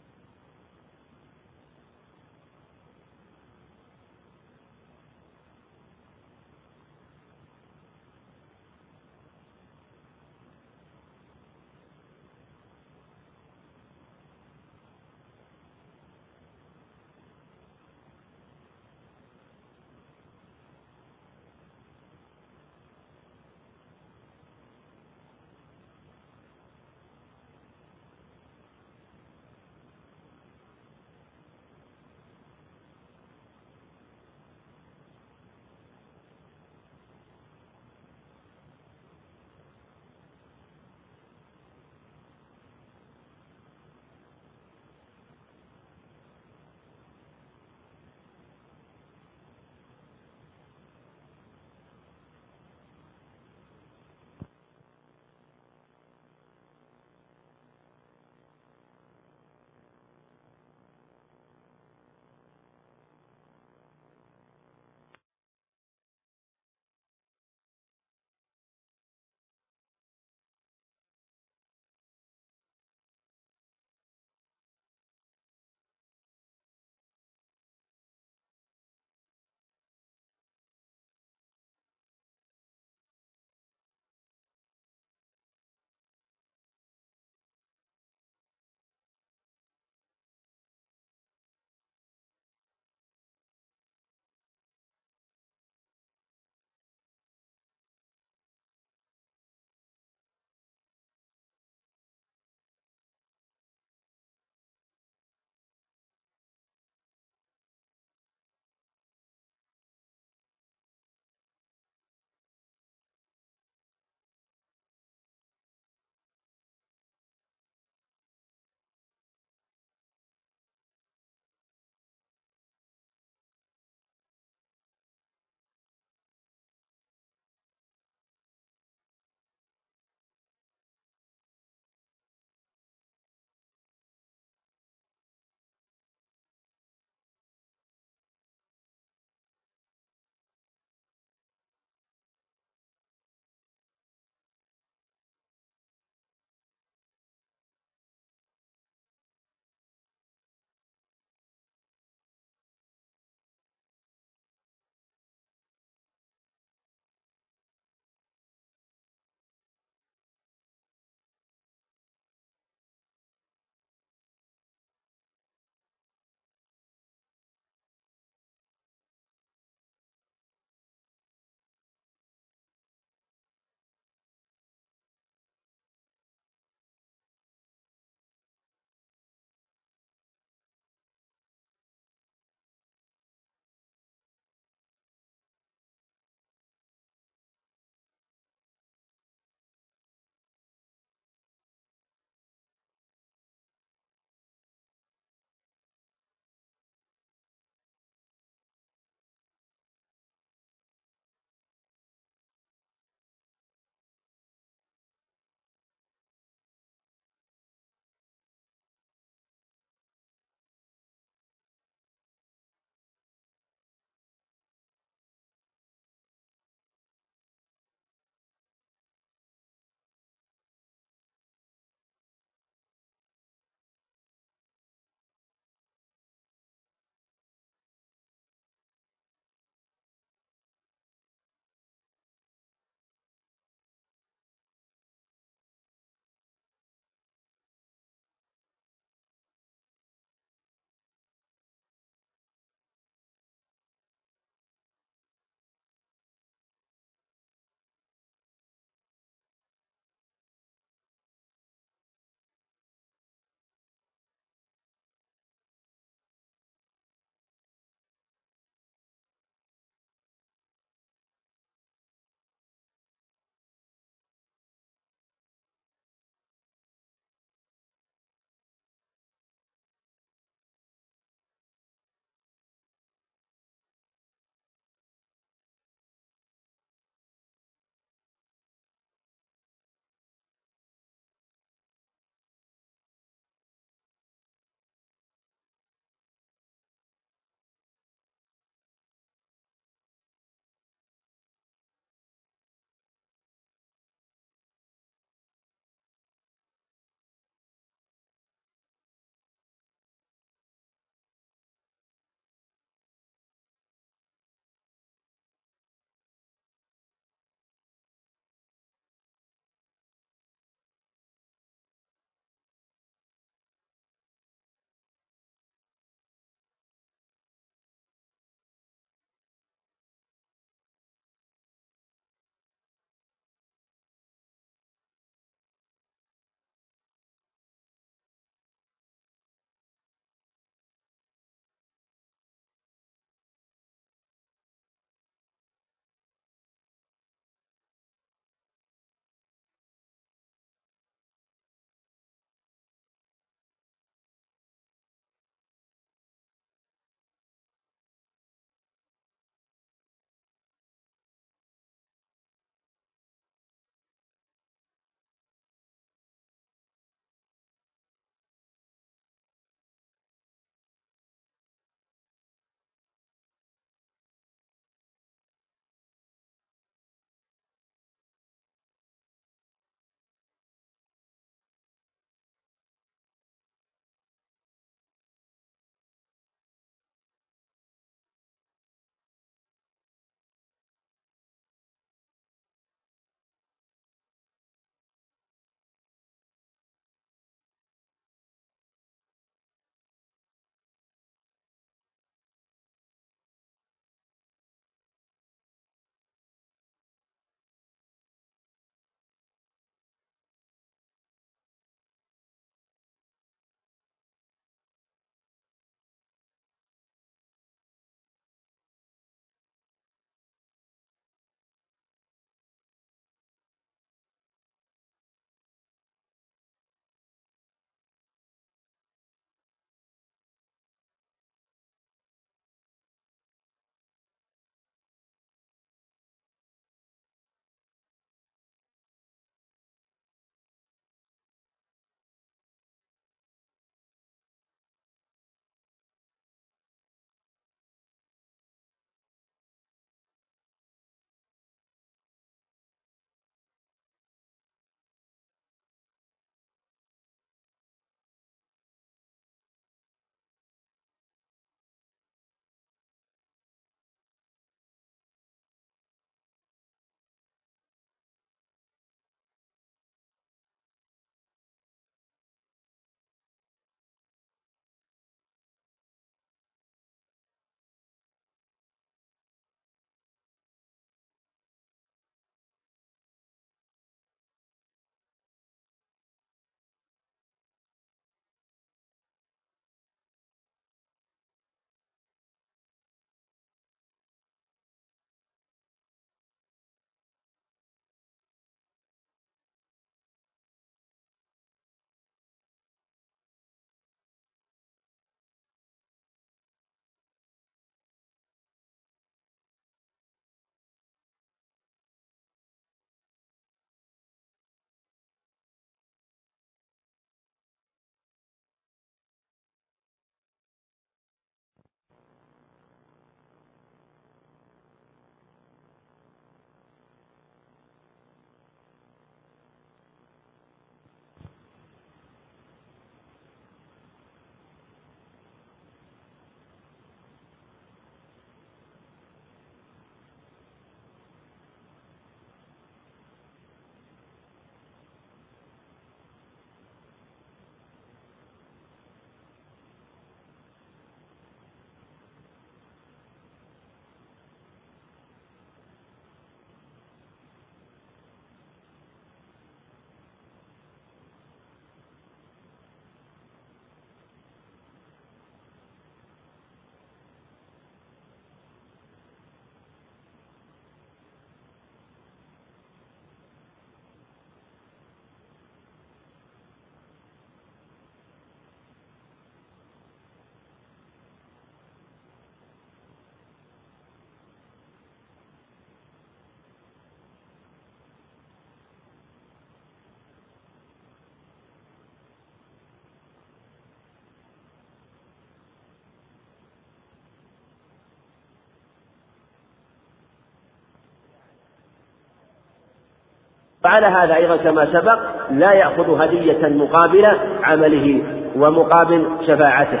وعلى هذا أيضا كما سبق لا يأخذ هدية مقابل عمله ومقابل شفاعته.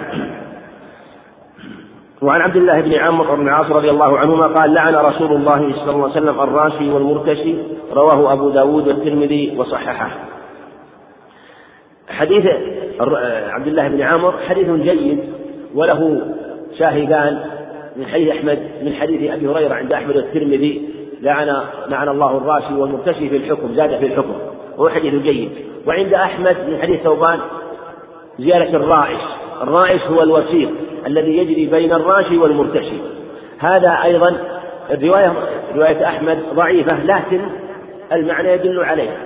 وعن عبد الله بن عمرو بن العاص رضي الله عنهما قال لعن رسول الله صلى الله عليه وسلم الراشي والمرتشي رواه أبو داود والترمذي وصححه. حديث عبد الله بن عمرو حديث جيد وله شاهدان من حديث أحمد من حديث أبي هريرة عند أحمد والترمذي لعن لعن الله الراشي والمرتشي في الحكم زاد في الحكم. وهو حديث جيد. وعند أحمد من حديث ثوبان زيادة الرائش. الرائش هو الوسيط الذي يجري بين الراشي والمرتشي هذا أيضا الرواية رواية أحمد ضعيفة لكن المعنى يدل عليه.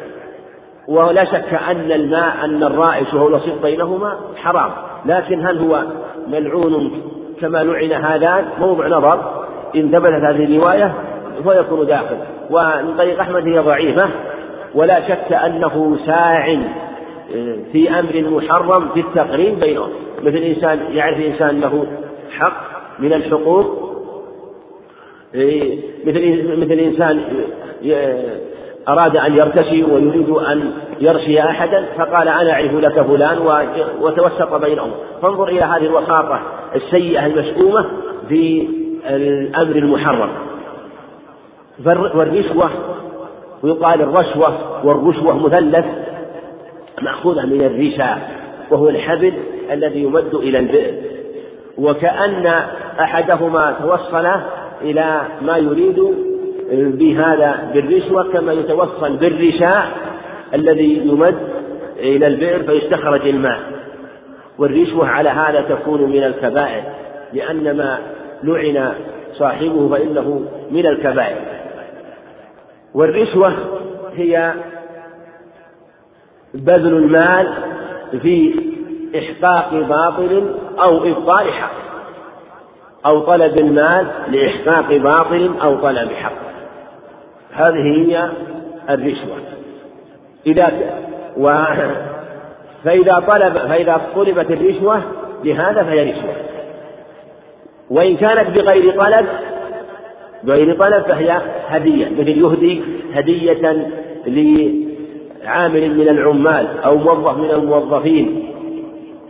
ولا شك أن الماء أن الرائش وهو الوسيط بينهما حرام. لكن هل هو ملعون كما لعن هذان؟ موضع نظر. إن ثبتت هذه الرواية فيكون داخل. ومن طريق أحمد هي ضعيفة. ولا شك أنه ساع في أمر محرم في التقريب بينهم. مثل إنسان يعرف إنسان له حق من الحقوق. مثل مثل إنسان أراد أن يرتشي ويريد أن يرشي أحدا فقال أنا أعرف لك فلان وتوسط بينهم. فانظر إلى هذه الوساطة السيئة المشؤومة في الأمر المحرم. والرشوة ويقال الرشوة والرشوة مثلث مأخوذة من الرشا وهو الحبل الذي يمد إلى البئر. وكأن أحدهما توصل إلى ما يريد بهذا بالرشوة كما يتوصل بالرشاء الذي يمد إلى البئر فيستخرج الماء. والرشوة على هذا تكون من الكبائر لأن ما لعن صاحبه فإنه من الكبائر. والرشوة هي بذل المال في إحقاق باطل أو إبطال حق أو طلب المال لإحقاق باطل أو طلب حق. هذه هي الرشوة. إذا و فإذا طلب فإذا طلبت الرشوة لهذا فهي رشوة. وإن كانت بغير طلب بغير طلب فهي هدية. مثل يهدي هدية لعامل من العمال أو موظف من الموظفين.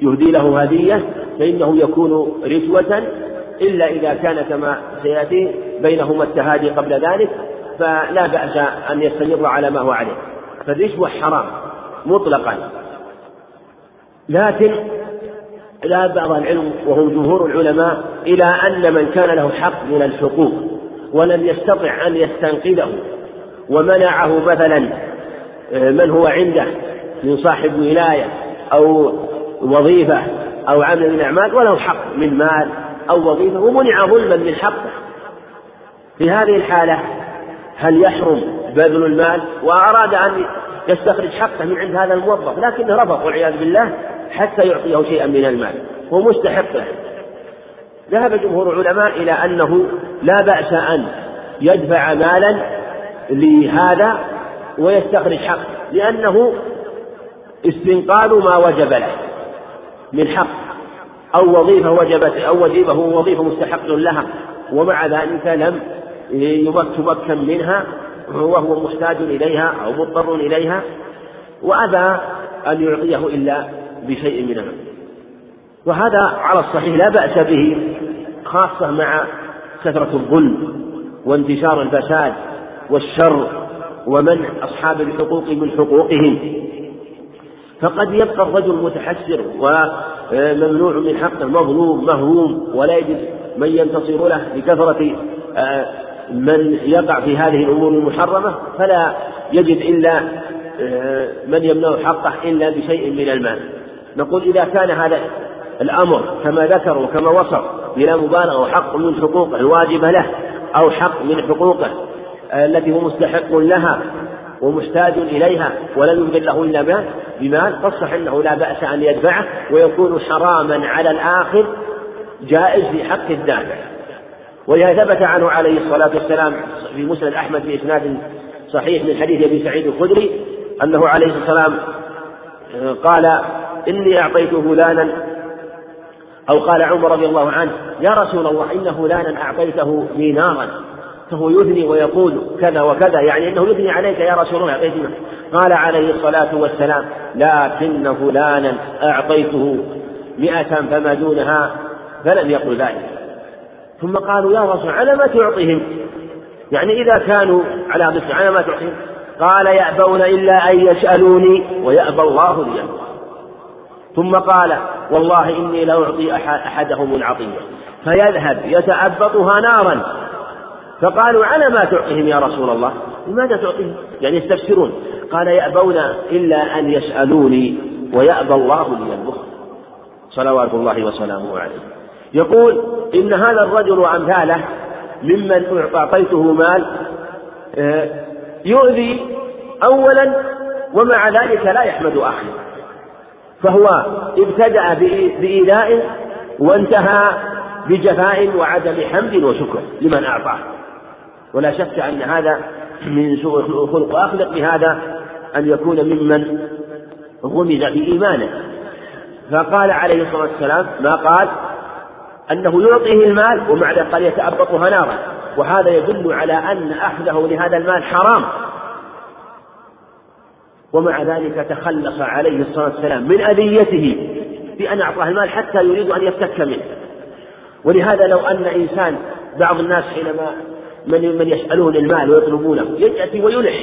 يهدي له هدية فإنه يكون رشوة إلا إذا كان كما سيأتي بينهما التهادي قبل ذلك فلا بأس أن يستمر على ما هو عليه. فالرشوة حرام مطلقا. لكن ذهب بعض العلم وهم جمهور العلماء إلى أن من كان له حق من الحقوق. ولم يستطع أن يستنقذه ومنعه مثلا آه، من هو عنده من صاحب ولاية أو وظيفة أو عمل من الأعمال وله حق من مال أو وظيفة ومنع ظلما من حقه. في هذه الحالة هل يحرم بذل المال؟ وأراد أن يستخرج حقه من عند هذا الموظف لكنه رفض والعياذ بالله حتى يعطيه شيئا من المال. هو مستحق له. ذهب جمهور العلماء إلى أنه لا بأس أن يدفع مالا لهذا ويستخرج حقه لأنه استنقاذ ما وجب له من حق أو وظيفة وجبت أو وظيفة وظيفة مستحق لها ومع ذلك لم يمكن منها وهو محتاج إليها أو مضطر إليها وأبى أن يعطيه إلا بشيء من المال وهذا على الصحيح لا بأس به خاصة مع كثرة الظلم وانتشار الفساد والشر ومنع أصحاب الحقوق من حقوقهم. فقد يبقى الرجل متحسر وممنوع من حقه مظلوم مهروم ولا يجد من ينتصر له لكثرة آه، من يقع في هذه الأمور المحرمة فلا يجد إلا آه، من يمنع حقه إلا بشيء من المال. نقول إذا كان هذا الأمر كما ذكر وكما وصف بلا مبالغة وحق من حقوقه الواجبة له أو حق من حقوقه آه، التي هو مستحق لها ومحتاج إليها ولم يبذل له إلا بمال فالصح أنه لا بأس أن يدفعه ويكون حراما على الآخر جائز في حق الدافع. ولهذا ثبت عنه عليه الصلاة والسلام في مسند أحمد بإسناد صحيح من حديث أبي سعيد الخدري أنه عليه الصلاة والسلام آه، قال إني أعطيت فلانا أو قال عمر رضي الله عنه يا رسول الله إن فلانا أعطيته دينارا. فهو يثني ويقول كذا وكذا يعني إنه يثني عليك يا رسول الله قال عليه الصلاة والسلام لكن فلانا أعطيته مئة فما دونها فلم يقل ذلك. ثم قالوا يا رسول على ما تعطيهم؟ يعني إذا كانوا على مثل على ما تعطيهم؟ قال يأبون إلا أن يسألوني ويأبى الله لي ثم قال والله إني لأعطي أحدهم العطية. فيذهب يتأبطها نارا. فقالوا على ما تعطيهم يا رسول الله؟ لماذا تعطيهم؟ يعني يستفسرون قال يأبون إلا أن يسألوني ويأبى الله لي البخل صلوات الله وسلامه عليه. يقول إن هذا الرجل وأمثاله ممن أعطيته مال آه، يؤذي أولا ومع ذلك لا يحمد أخيه. فهو ابتدأ بإيذاء وانتهى بجفاء وعدم حمد وشكر لمن أعطاه. ولا شك أن هذا من سوء خلق أخلق بهذا أن يكون ممن غمز بإيمانه. فقال عليه الصلاة والسلام ما قال؟ أنه يعطيه المال ومع ذلك قال يتأبطها نارا. وهذا يدل على أن أخذه لهذا المال حرام. ومع ذلك تخلص عليه الصلاة والسلام من أذيته بأن أعطاه المال حتى يريد أن يفتك منه. ولهذا لو أن إنسان بعض الناس حينما من من يسألون المال ويطلبونه يأتي ويلح.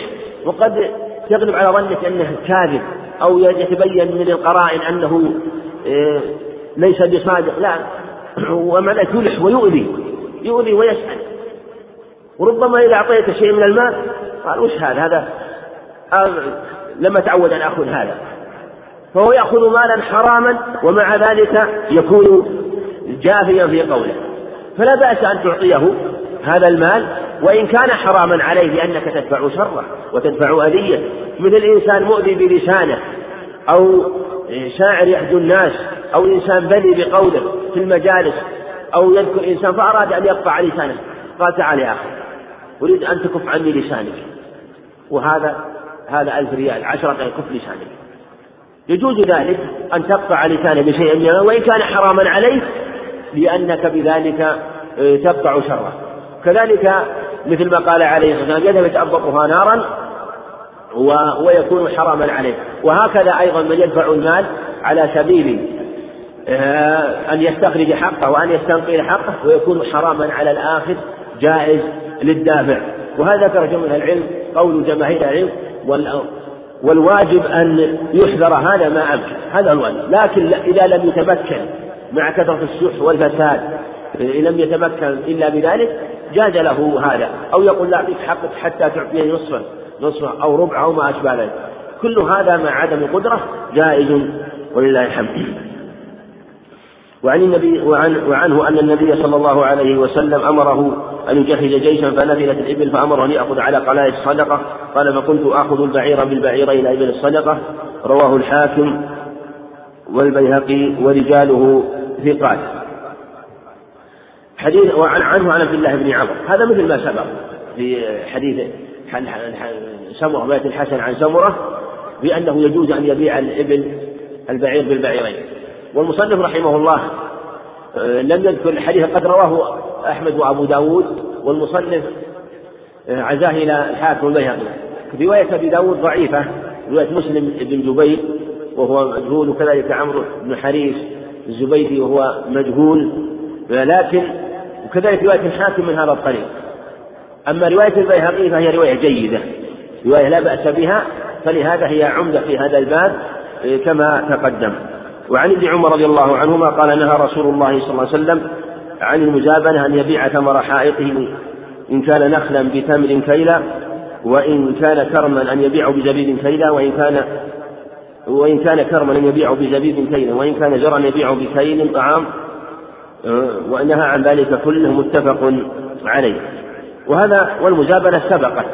وقد يغلب على ظنك أنه كاذب أو يتبين من القرائن أنه آه، ليس بصادق. لا. ومع ذلك يلح ويؤذي. يؤذي ويسأل. وربما إذا أعطيته شيء من المال قال وش هذا؟ هذا آه، لم أتعود أن آخذ هذا. فهو يأخذ مالا حراما ومع ذلك يكون جافيا في قوله. فلا بأس أن تعطيه هذا المال وإن كان حراما عليه لأنك تدفع شره وتدفع أذية. مثل إنسان مؤذي بلسانه أو شاعر يحجو الناس أو إنسان بلي بقوله في المجالس أو يذكر إنسان فأراد أن يقطع لسانه قال تعال يا أخي أريد أن تكف عني لسانك. وهذا هذا ألف ريال عشرة كف لسانك يجوز ذلك أن تقطع لسانه بشيء من وإن كان حراما عليك لأنك بذلك آه، تقطع شره. كذلك مثل ما قال عليه الصلاة والسلام يذهب يتأبطها نارا ويكون حراما عليه وهكذا أيضا من يدفع المال على سبيل آه، أن يستخرج حقه وأن يستنقل حقه ويكون حراما على الآخذ جائز للدافع. وهذا ذكر جمع العلم قول جماهير العلم والواجب أن يحذر هذا ما أمكن هذا الواجب. لكن إذا لم يتمكن مع كثرة السح والفساد لم يتمكن إلا بذلك جاز له هذا. أو يقول لا أعطيك حقك حتى تعطيني نصفا نصفا أو ربع أو ما أشبه ذلك. كل هذا مع عدم القدرة جائز ولله الحمد. وعن النبي وعن وعنه أن النبي صلى الله عليه وسلم أمره أن يجهز جيشا فنزلت الإبل فأمره أن يأخذ على قلائد الصدقة. قال فكنت آخذ البعير بالبعير إلى إبل الصدقة. رواه الحاكم والبيهقي ورجاله ثقات. حديث وعن عنه عن عبد الله بن عمرو. هذا مثل ما سبق في حديث سمرة بيت الحسن عن سمرة بأنه يجوز أن يبيع الإبل البعير بالبعيرين. والمصنف رحمه الله آه، لم يذكر الحديث قد رواه أحمد وأبو داود والمصنف آه، عزاه إلى الحاكم البيهقي رواية أبي داود ضعيفة رواية مسلم بن جبير وهو مجهول وكذلك عمرو بن حريث الزبيدي وهو مجهول. لكن وكذلك رواية الحاكم من هذا الطريق. أما رواية البيهقي فهي رواية جيدة رواية لا بأس بها فلهذا هي عمدة في هذا الباب آه، كما تقدم. وعن ابن عمر رضي الله عنهما قال نهى رسول الله صلى الله عليه وسلم عن المزابنة أن يبيع ثمر حائطه إن كان نخلا بتمر كيلا وإن كان كرما أن يبيع بزبيب كيلا وإن كان وإن كان كرما أن يبيع بزبيب كيلا وإن كان زرعا يبيع بكيل طعام ونهى عن ذلك كله متفق عليه. وهذا والمزابنة سبقت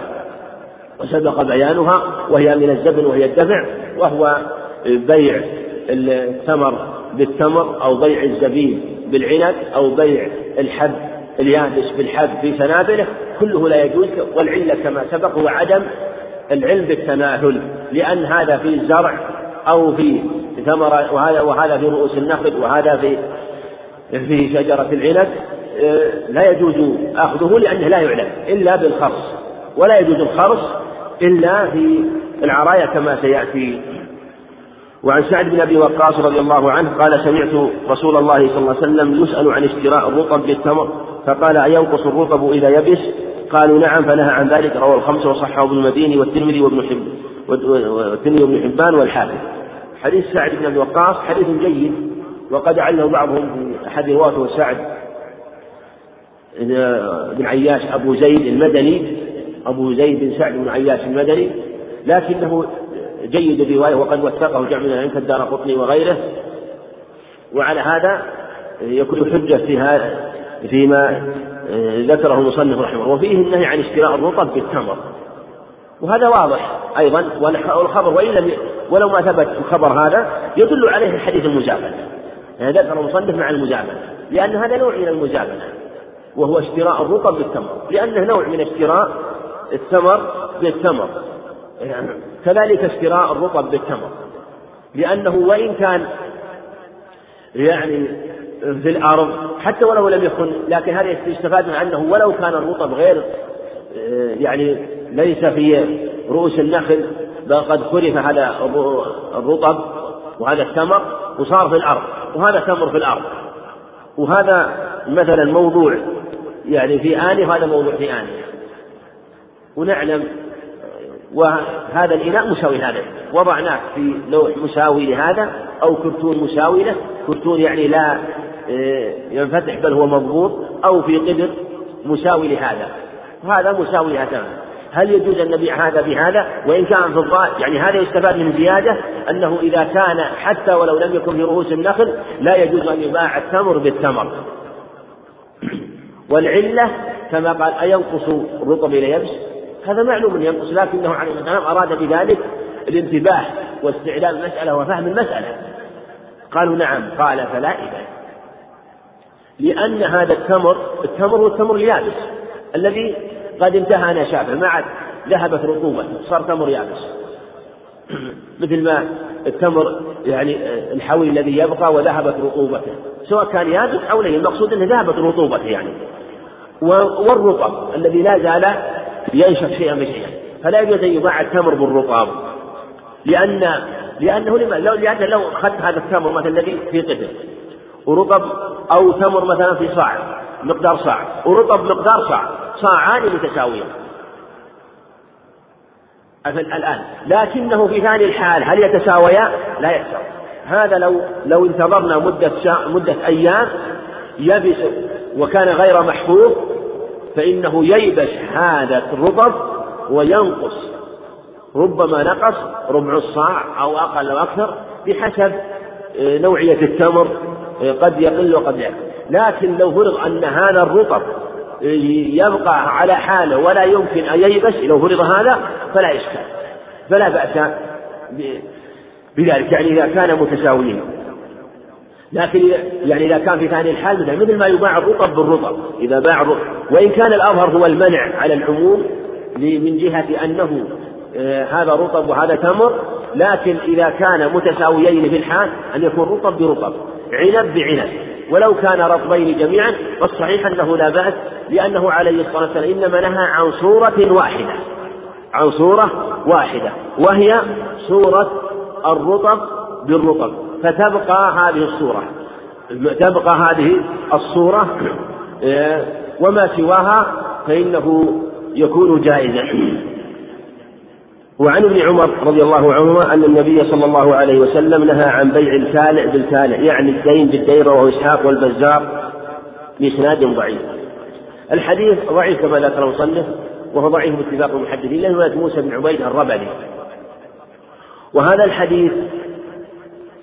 وسبق بيانها وهي من الزبن وهي الدفع وهو بيع التمر بالتمر أو بيع الزبيب بالعنب أو بيع الحب اليابس بالحب في سنابله كله لا يجوز والعلة كما سبق هو عدم العلم بالتماثل لأن هذا في الزرع أو في ثمرة وهذا وهذا في رؤوس النخل وهذا في في شجرة العنب آه، لا يجوز أخذه لأنه لا يعلم إلا بالخرص ولا يجوز الخرص إلا في العرايا كما سيأتي وعن سعد بن أبي وقاص رضي الله عنه قال سمعت رسول الله صلى الله عليه وسلم يسأل عن اشتراء الرطب بالتمر فقال أينقص الرطب إذا يبس؟ قالوا نعم فنهى عن ذلك رواه الخمسه وصححه ابن المديني والترمذي وابن حب والترمذي وابن حبان والحاكم حديث سعد بن أبي وقاص حديث جيد وقد عله بعضهم في أحد رواته سعد بن عياش أبو زيد المدني أبو زيد بن سعد بن عياش المدني لكنه جيد الرواية وقد وثقه جمع من العلم كالدار قطني وغيره. وعلى هذا يكون حجة في هذا فيما ذكره المصنف رحمه الله. وفيه النهي عن اشتراء الرطب بالتمر وهذا واضح أيضا والخبر وإن لم ولو ما ثبت الخبر هذا يدل عليه الحديث المزابنة يعني ذكر المصنف مع المزابنة لأن هذا نوع من المزابنة وهو اشتراء الرطب بالتمر لأنه نوع من اشتراء الثمر بالتمر يعني كذلك اشتراء الرطب بالتمر. لأنه وإن كان يعني في الأرض حتى ولو لم يكن لكن هذا يستفاد من أنه ولو كان الرطب غير يعني ليس في رؤوس النخل بل قد خرف هذا الرطب وهذا التمر وصار في الأرض وهذا تمر في الأرض. وهذا مثلا موضوع يعني في آنية وهذا موضوع في آنية ونعلم وهذا الإناء مساوي لهذا. وضعناه في لوح مساوي لهذا أو كرتون مساوي له. كرتون يعني لا آه، ينفتح بل هو مضبوط. أو في قدر مساوي لهذا. وهذا مساوي لهذا هل يجوز أن نبيع هذا بهذا؟ وإن كان في الظاهر يعني هذا يستفاد من زيادة أنه إذا كان حتى ولو لم يكن في رؤوس النخل لا يجوز أن يباع التمر بالتمر. والعلة كما قال أينقص الرطب إلى يبس؟ هذا معلوم ينقص لكنه عليه السلام أراد بذلك الانتباه واستعلام المسألة وفهم المسألة. قالوا نعم قال فلا إذا لأن هذا التمر التمر هو التمر اليابس الذي قد انتهى نشابه ما عاد ذهبت رطوبته صار تمر يابس. مثل ما التمر يعني الحوي الذي يبقى وذهبت رطوبته. سواء كان يابس أو لين المقصود أنه ذهبت رطوبته يعني. والرطب الذي لا زال ينشف شيئا بشيئا فلا يجوز أن يباع التمر بالرطاب لأن لأنه لما لو لأن لو أخذت هذا التمر مثلا الذي في قدر. ورطب أو تمر مثلا في صاع مقدار صاع. ورطب مقدار صاع. صاعان متساويان. الآن. لكنه في ثاني الحال. هل يتساويان؟ لا يتساوي. هذا لو لو انتظرنا مدة مدة أيام يبس وكان غير محفوظ فإنه ييبس هذا الرطب وينقص. ربما نقص ربع الصاع أو أقل أو أكثر بحسب آه، نوعية التمر آه، قد يقل وقد يقل لكن لو فرض أن هذا الرطب آه، يبقى على حاله ولا يمكن أن ييبس لو فرض هذا فلا إشكال فلا بأس بذلك يعني إذا كان متساويين. لكن يعني إذا كان في ثاني الحال مثل ما يباع الرطب بالرطب إذا باع وإن كان الأظهر هو المنع على العموم من جهة أنه آه، هذا رطب وهذا تمر لكن إذا كان متساويين في الحال أن يكون رطب برطب عنب بعنب. ولو كان رطبين جميعا فالصحيح أنه لا بأس لأنه عليه الصلاة والسلام إنما نهى عن صورة واحدة. عن صورة واحدة وهي صورة الرطب بالرطب. فتبقى هذه الصورة. تبقى هذه الصورة آه، وما سواها فإنه يكون جائزا. وعن ابن عمر رضي الله عنهما أن النبي صلى الله عليه وسلم نهى عن بيع الكالئ بالكالئ يعني الدين بالدين رواه إسحاق والبزار بإسناد ضعيف. الحديث ضعيف كما ذكر المصنف وهو ضعيف باتفاق المحدثين لأنه موسى بن عبيد الربلي. وهذا الحديث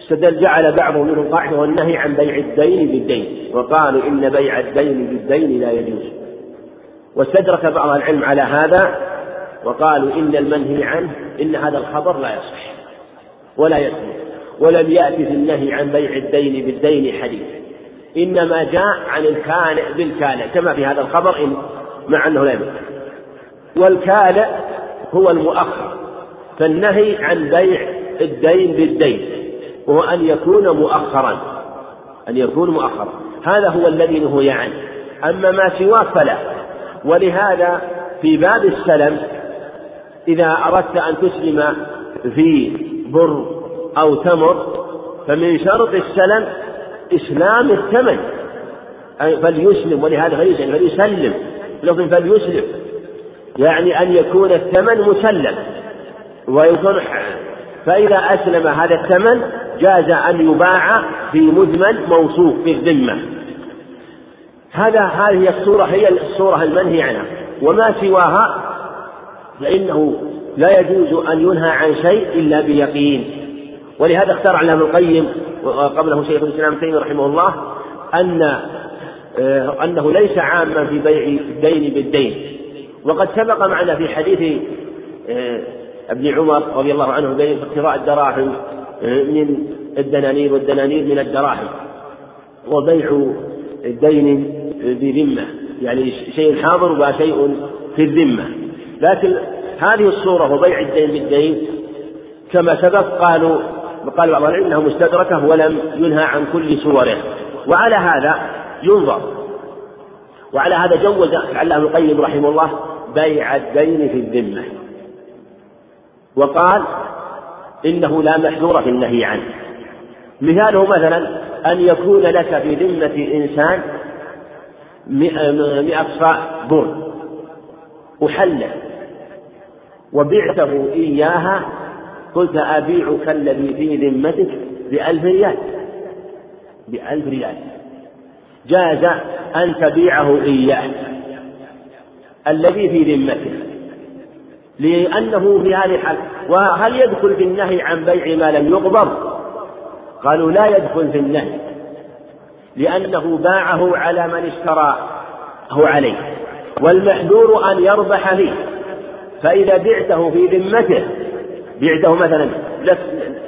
استدل جعل بعضهم منهم قاعدة والنهي عن بيع الدين بالدين وقالوا إن بيع الدين بالدين لا يجوز. واستدرك بعض العلم على هذا وقالوا إن المنهي عنه إن هذا الخبر لا يصح ولا يثبت. ولم يأتي في النهي عن بيع الدين بالدين حديث. إنما جاء عن الكالئ بالكالئ كما في هذا الخبر إن مع أنه لا يمكن. والكالئ هو المؤخر. فالنهي عن بيع الدين بالدين. وهو أن يكون مؤخرا أن يكون مؤخرا. هذا هو الذي نهي عنه. أما ما سواه فلا. ولهذا في باب السلم إذا أردت أن تسلم في بر أو تمر فمن شرط السلم إسلام الثمن. فليسلم ولهذا فليسلم فليسلم. لفظ فليسلم. يعني أن يكون الثمن مسلم. ويكون فإذا أسلم هذا الثمن جاز أن يباع في مزمن موصوف في الذمة. هذا هذه الصورة هي الصورة المنهي عنها. وما سواها فإنه لا يجوز أن ينهى عن شيء إلا بيقين. ولهذا اختار ابن القيم وقبله شيخ الإسلام تيمية رحمه الله أن آه، أنه ليس عاما في بيع الدين بالدين. وقد سبق معنا في حديث آه، ابن عمر رضي الله عنه بين اقتراء الدراهم آه، من الدنانير والدنانير من الدراهم. وبيع الدين بذمة يعني شيء حاضر وشيء في الذمة. لكن هذه الصورة وبيع الدين بالدين كما سبق قالوا قال بعض العلم إنها مستدركة ولم ينهى عن كل صوره. وعلى هذا ينظر. وعلى هذا جوز لعله ابن القيم رحمه الله بيع الدين في الذمة. وقال إنه لا محذور في النهي عنه. مثاله مثلا أن يكون لك في ذمة إنسان مئة صاع بر أحله. وبعته إياها. قلت أبيعك الذي في ذمتك بألف ريال. بألف ريال. جاز أن تبيعه إياه. الذي في ذمتك. لأنه في هذه الحال وهل يدخل في النهي عن بيع ما لم يقبض؟ قالوا لا يدخل في النهي لأنه باعه على من اشتراه عليه والمحذور أن يربح فيه فإذا بعته في ذمته بعته مثلا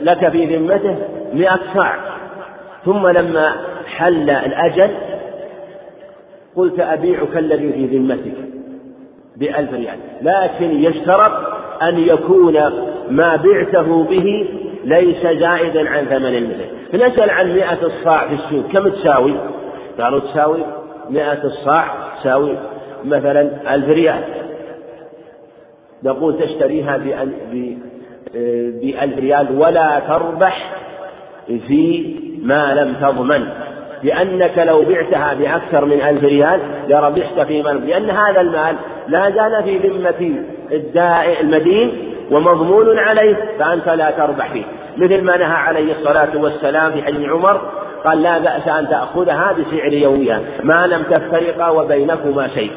لك, في ذمته مئة صاع ثم لما حل الأجل قلت أبيعك الذي في ذمتك. بألف ريال. لكن يشترط أن يكون ما بعته به ليس زائدا عن ثمن المثل فنسأل عن مئة الصاع في السوق. كم تساوي؟ قالوا تساوي مئة الصاع تساوي مثلا ألف ريال. نقول تشتريها بألف ريال ولا تربح في ما لم تضمن. لأنك لو بعتها بأكثر من ألف ريال لربحت في من؟ لأن هذا المال لا زال في ذمة الدائع المدين ومضمون عليه فأنت لا تربح فيه. مثل ما نهى عليه الصلاة والسلام في حديث عمر قال لا بأس أن تأخذها بسعر يومها ما لم تفترقا وبينكما شيء.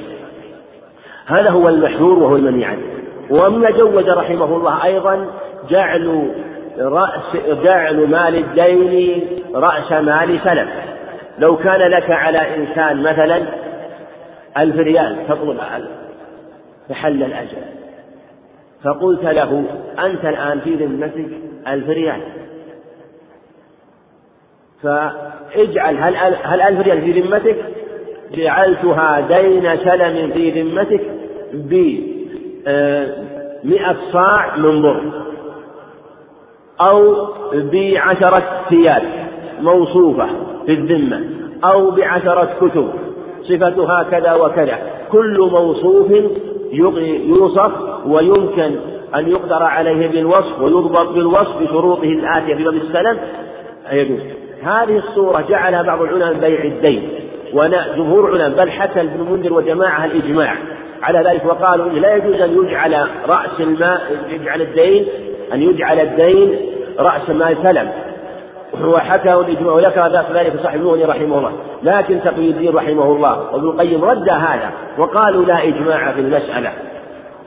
هذا هو المحذور وهو المنهي عنه ومما جوز رحمه الله أيضا جعل رأس جعل مال الدين رأس مال سلف. لو كان لك على إنسان مثلا ألف ريال تطلب فحل الأجل فقلت له أنت الآن في ذمتك ألف ريال. فاجعل هل هل ألف ريال في ذمتك؟ جعلتها دين سلم في ذمتك بمئة صاع من بر أو بعشرة ثياب. موصوفة في الذمة أو بعشرة كتب صفتها كذا وكذا. كل موصوف يوصف ويمكن أن يقدر عليه بالوصف ويضبط بالوصف بشروطه الآتية في باب السلم يجوز. هذه الصورة جعلها بعض العلماء بيع الدين وجمهور العلماء بل حتى ابن المنذر وجماعة الإجماع. على ذلك وقالوا لا يجوز أن يجعل رأس الماء يجعل الدين أن يجعل الدين رأس مال سلم. وحكى الإجماع وذكر ذلك صاحب المغني رحمه الله. لكن تقي الدين رحمه الله وابن القيم رد هذا وقالوا لا إجماع في المسألة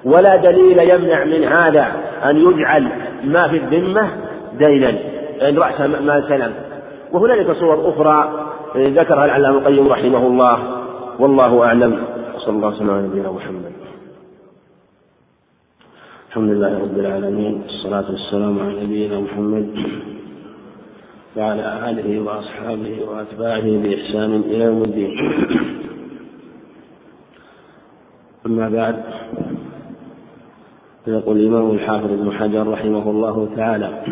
ولا دليل يمنع من هذا أن يجعل ما في الذمة دينا. يعني رأس مال سلم. وهنالك صور أخرى ذكرها العلامة القيم رحمه الله. والله أعلم. وصلى الله وسلم على نبينا محمد. الحمد لله رب العالمين. والصلاة والسلام على نبينا محمد. وعلى آله وأصحابه وأتباعه بإحسان إلى يوم الدين. أما بعد يقول الإمام الحافظ ابن حجر رحمه الله تعالى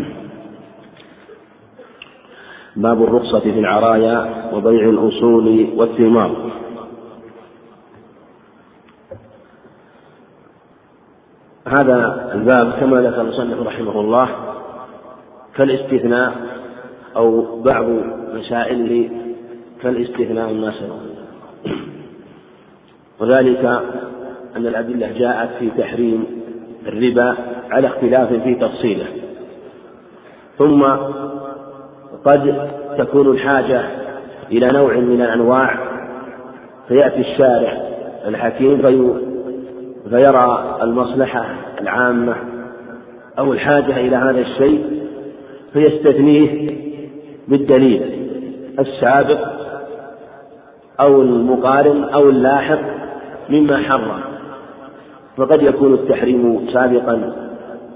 باب الرخصة في العرايا وبيع الأصول والثمار. هذا الباب كما ذكر المصنف رحمه الله كالاستثناء أو بعض مسائله كالاستثناء الناصر وذلك أن الأدلة جاءت في تحريم الربا على اختلاف في تفصيله. ثم قد تكون الحاجة إلى نوع من الأنواع فيأتي الشارع الحكيم في فيرى المصلحة العامة أو الحاجة إلى هذا الشيء فيستثنيه بالدليل السابق أو المقارن أو اللاحق مما حرم. فقد يكون التحريم سابقا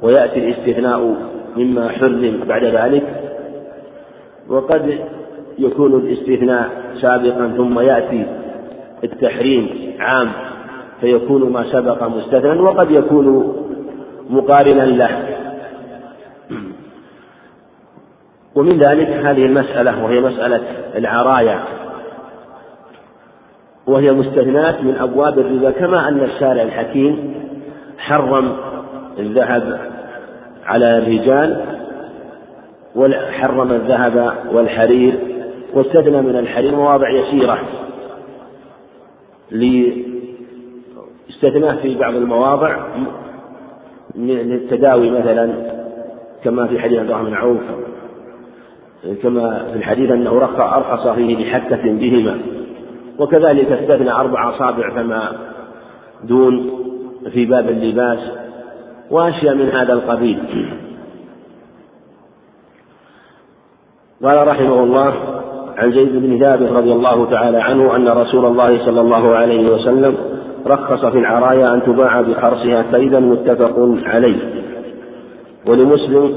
ويأتي الاستثناء مما حرم بعد ذلك. وقد يكون الاستثناء سابقا ثم يأتي التحريم عام فيكون ما سبق مستثنى وقد يكون مقارنا له. ومن ذلك هذه المسألة وهي مسألة العرايا. وهي مستثناة من أبواب الربا كما أن الشارع الحكيم حرم الذهب على الرجال وحرم الذهب والحرير واستثنى من الحرير مواضع يسيرة استثناه في بعض المواضع للتداوي مثلا كما في حديث عبد الرحمن عوف. كما في الحديث أنه أرخص فيه لحكة بهما. وكذلك استثنى أربع أصابع فما دون في باب اللباس وأشياء من هذا القبيل. قال رحمه الله عن زيد بن ثابت رضي الله تعالى عنه أن رسول الله صلى الله عليه وسلم رخص في العرايا أن تباع بخرصها كيدا متفق عليه. ولمسلم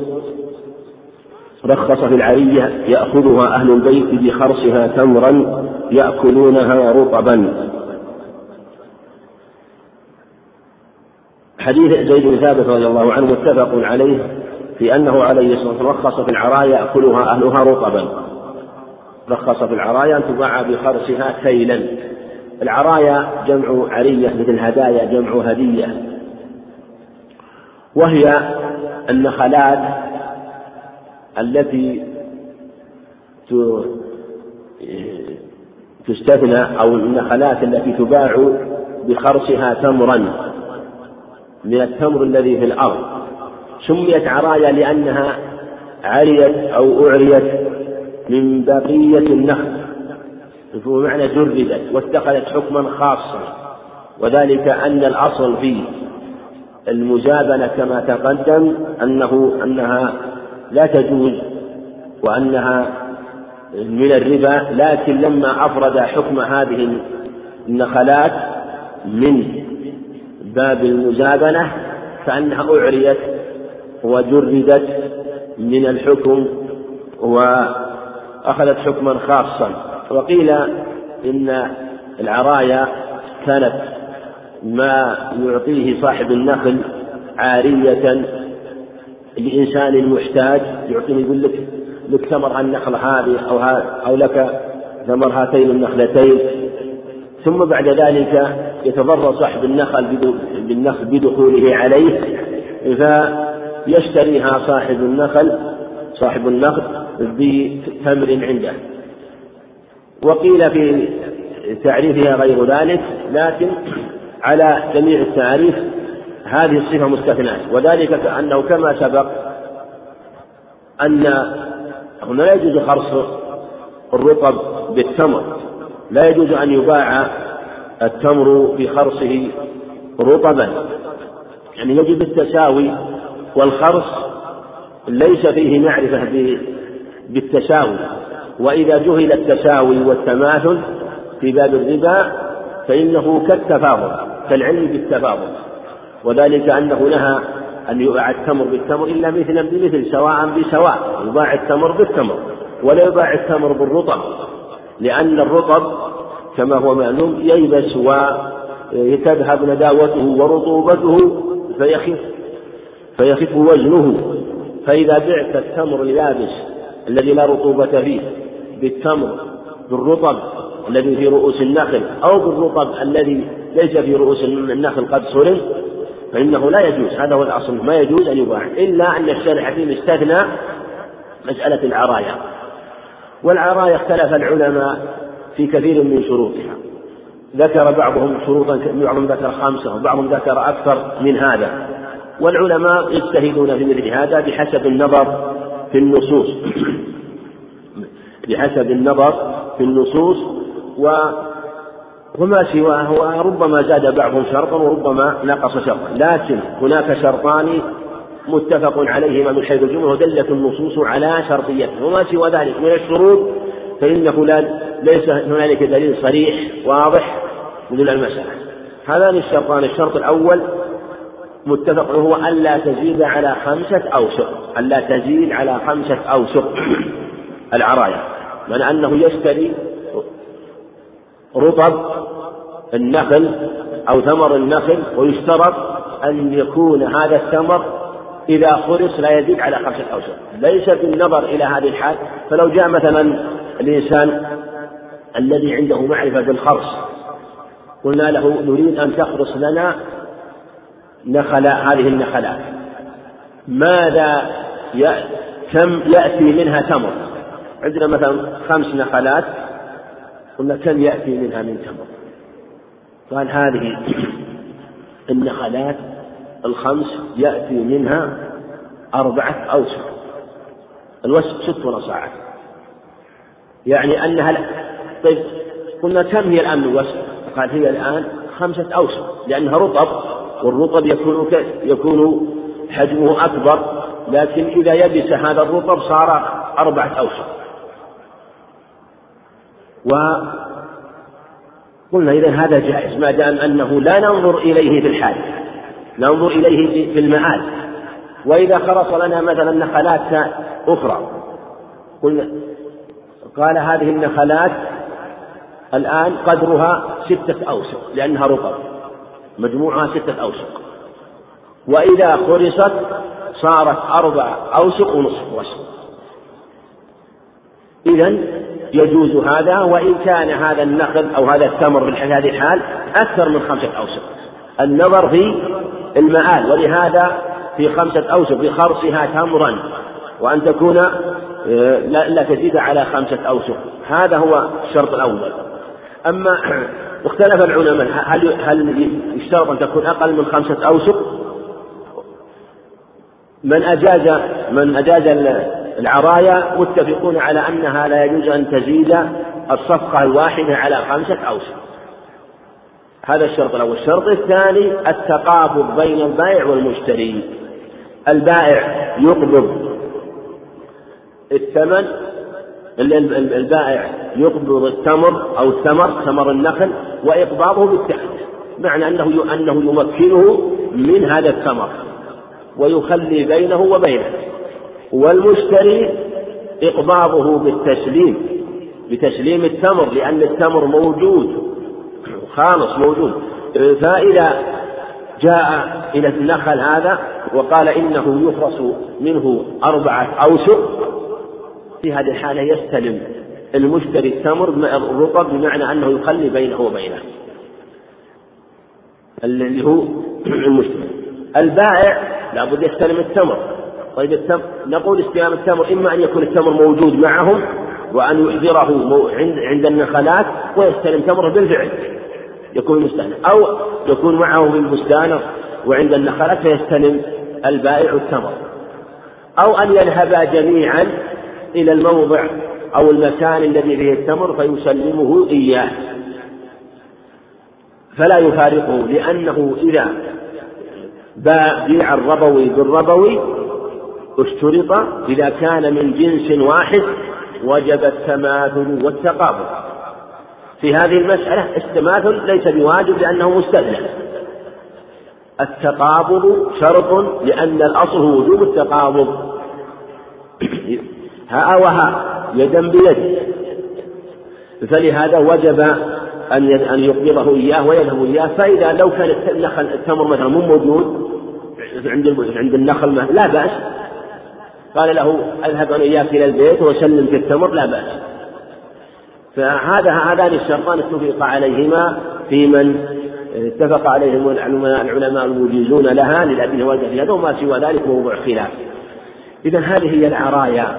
رخص في العرية يأخذها أهل البيت بخرصها تمرا يأكلونها رطبا. حديث زيد بن ثابت رضي الله عنه متفق عليه في أنه عليه الصلاة والسلام رخص في العرايا يأكلها أهلها رطبا. رخص في العرايا أن تباع بخرصها كيلا العرايا جمع عرية مثل هدايا جمع هدية. وهي النخلات التي تستثنى أو النخلات التي تباع بخرصها تمرا. من التمر الذي في الأرض. سميت عرايا لأنها عريت أو أعريت من بقية النخل. معنى جردت واتخذت حكما خاصا. وذلك أن الأصل في المزابنة كما تقدم أنه أنها لا تجوز وأنها من الربا لكن لما أفرد حكم هذه النخلات من باب المزابنة فأنها أعريت وجردت من الحكم وأخذت حكما خاصا. وقيل إن العرايا كانت ما يعطيه صاحب النخل عارية لإنسان محتاج يعطيه يقول لك لك ثمر النخلة هذه أو أو لك ثمر هاتين النخلتين. ثم بعد ذلك يتضرر صاحب النخل بالنخل بدخوله عليه فيشتريها صاحب النخل صاحب النخل بتمر عنده. وقيل في تعريفها غير ذلك لكن على جميع التعريف هذه الصفة مستثناة. وذلك أنه كما سبق أن هنا لا يجوز خرص الرطب بالتمر. لا يجوز أن يباع التمر بخرصه رطبا. يعني يجب التساوي والخرص ليس فيه معرفة بالتساوي. وإذا جهل التساوي والتماثل في باب الربا فإنه كالتفاضل كالعلم بالتفاضل. وذلك أنه نهى أن يباع التمر بالتمر إلا مثلا بمثل سواء بسواء يباع التمر بالتمر ولا يباع التمر بالرطب لأن الرطب كما هو معلوم ييبس وتذهب نداوته ورطوبته فيخف فيخف وزنه. فإذا بعت التمر اليابس الذي لا رطوبة فيه بالتمر بالرطب الذي في رؤوس النخل أو بالرطب الذي ليس في رؤوس النخل قد صرم فإنه لا يجوز هذا هو الأصل ما يجوز أن يباع إلا أن الشارع الحكيم استثنى مسألة العرايا. والعرايا اختلف العلماء في كثير من شروطها. ذكر بعضهم شروطا بعضهم ذكر خمسة وبعضهم ذكر أكثر من هذا. والعلماء يجتهدون في مثل هذا بحسب النظر في النصوص. بحسب النظر في النصوص و وما سواه وربما زاد بعضهم شرطا وربما نقص شرطا. لكن هناك شرطان متفق عليهما من حيث الجمهور ودلت النصوص على شرطيته وما سوى ذلك من الشروط فإنه لا ليس هنالك دليل صريح واضح من المسألة. هذان الشرطان الشرط الأول متفق هو ألا تزيد على خمسة أوسق. ألا تزيد على خمسة أوسق العرايا. من أنه يشتري رطب النخل أو ثمر النخل ويشترط أن يكون هذا الثمر إذا خرس لا يزيد على خمسة أوسق ليس بالنظر إلى هذه الحال فلو جاء مثلا الإنسان الذي عنده معرفة بالخرص قلنا له نريد أن تخرص لنا نخل هذه النخلات ماذا كم يأتي منها تمر عندنا مثلا خمس نخلات قلنا كم يأتي منها من تمر؟ قال هذه النخلات الخمس يأتي منها أربعة أوسق الوسق ست ونصاعات يعني أنها طيب قلنا كم هي الآن الوسق قال هي الآن خمسة أوسق لأنها رطب والرطب يكون يكون حجمه أكبر لكن إذا يبس هذا الرطب صار أربعة أوسق وقلنا إذا هذا جائز ما دام أنه لا ننظر إليه في الحال ننظر إليه في المآل. وإذا خرص لنا مثلا نخلات أخرى قلنا قال هذه النخلات الآن قدرها ستة أوسق لأنها رطب مجموعها ستة أوسق. وإذا خرصت صارت أربع أوسق ونصف وسق. إذا يجوز هذا وإن كان هذا النخل أو هذا التمر في هذه الحال أكثر من خمسة أوسق النظر في المآل ولهذا في خمسة أوسق بخرصها تمرا. وأن تكون آه، لا تزيد على خمسة أوسق هذا هو الشرط الأول. أما واختلف العلماء هل هل يشترط أن تكون أقل من خمسة أوسق من أجاز من أجاز العرايا متفقون على أنها لا يجوز أن تزيد الصفقة الواحدة على خمسة أوسق هذا الشرط الأول. الشرط الثاني التقابض بين البائع والمشتري. البائع يقبض. الثمن البائع يقبض التمر أو الثمر ثمر النخل وإقباضه بالتحت. معنى أنه أنه يمكنه من هذا الثمر ويخلي بينه وبينه. والمشتري إقباضه بالتسليم بتسليم التمر لأن التمر موجود خالص موجود. فإذا جاء إلى النخل هذا وقال إنه يخرص منه أربعة أوسق في هذه الحالة يستلم المشتري التمر الرطب بمعنى أنه يخلي بينه وبينه. اللي هو المشتري. البائع لابد يستلم التمر. طيب التمر نقول استلام التمر إما أن يكون التمر موجود معهم وأن يحضره عند عند النخلات ويستلم تمره بالفعل. يكون مستأنف أو يكون معه في البستان وعند النخلات فيستلم البائع التمر. أو أن يذهبا جميعا إلى الموضع أو المكان الذي فيه التمر فيسلمه إياه. فلا يفارقه لأنه إذا بيع الربوي بالربوي اشترط إذا كان من جنس واحد وجب التماثل والتقابل في هذه المسألة التماثل ليس بواجب لأنه مستثنى. التقابض شرط لأن الأصل هو وجوب التقابض. ها وها يدا بيد. فلهذا وجب أن أن يقبضه إياه ويذهب إياه. فإذا لو كان التمر مثلا مو موجود عند عند النخل لا بأس. قال له اذهب أنا إياك إلى البيت وسلم في التمر لا بأس. فهذا هذان الشرطان اتفق عليهما في من اتفق عليهم العلماء المجيزون لها للأدلة هذا وما سوى ذلك موضوع خلاف. إذا هذه هي العرايا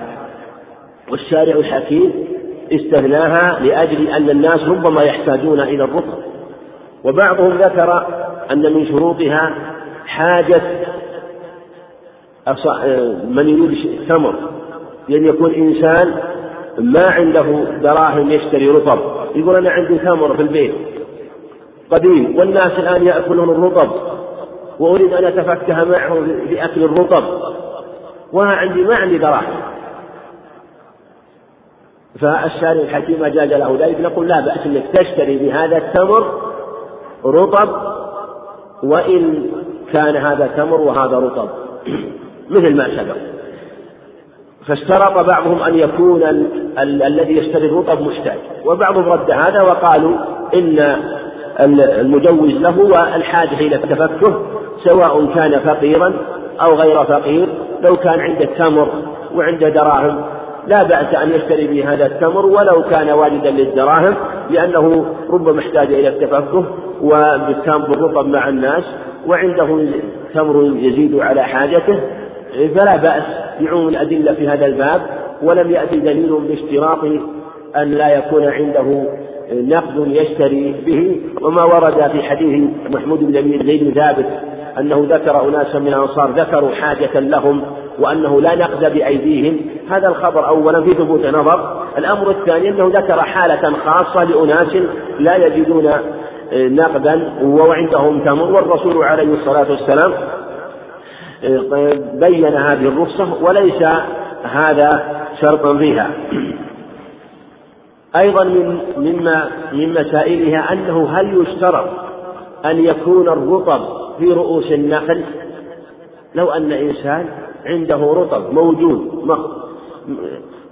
والشارع الحكيم استثناها لأجل أن الناس ربما يحتاجون إلى الرطب وبعضهم ذكر أن من شروطها حاجة من يريد التمر لأن يكون إنسان ما عنده دراهم يشتري رطب. يقول أنا عندي تمر في البيت. قديم. والناس الآن يأكلون الرطب. وأريد أن أتفكه معه في أكل الرطب. وأنا عندي ما عندي دراهم. فالشارع الحكيم أجاز له ذلك. نقول لا بأس أنك تشتري بهذا التمر رطب وإن كان هذا تمر وهذا رطب. مثل ما سبق. فاشترط بعضهم أن يكون ال ال الذي يشتري الرطب محتاج. وبعضهم رد هذا وقالوا إن المجوز له والحاجة إلى التفكه سواء كان فقيرا أو غير فقير لو كان عنده تمر وعنده دراهم. لا بأس أن يشتري به هذا التمر ولو كان واجدا للدراهم لأنه ربما احتاج إلى التفكه بالرطب مع الناس وعنده تمر يزيد على حاجته. فلا بأس. بعموم الأدلة في هذا الباب ولم يأتي دليل باشتراط أن لا يكون عنده نقد يشتري به. وما ورد في حديث محمود بن زيد ثابت أنه ذكر أناسا من الأنصار ذكروا حاجة لهم وأنه لا نقد بأيديهم. هذا الخبر أولا في ثبوت نظر. الأمر الثاني أنه ذكر حالة خاصة لأناس لا يجدون نقدا وعندهم تمر. والرسول عليه الصلاة والسلام بين هذه الرخصة وليس هذا شرطا فيها. أيضا من مما من مسائلها أنه هل يشترط أن يكون الرطب في رؤوس النخل؟ لو أن إنسان عنده رطب موجود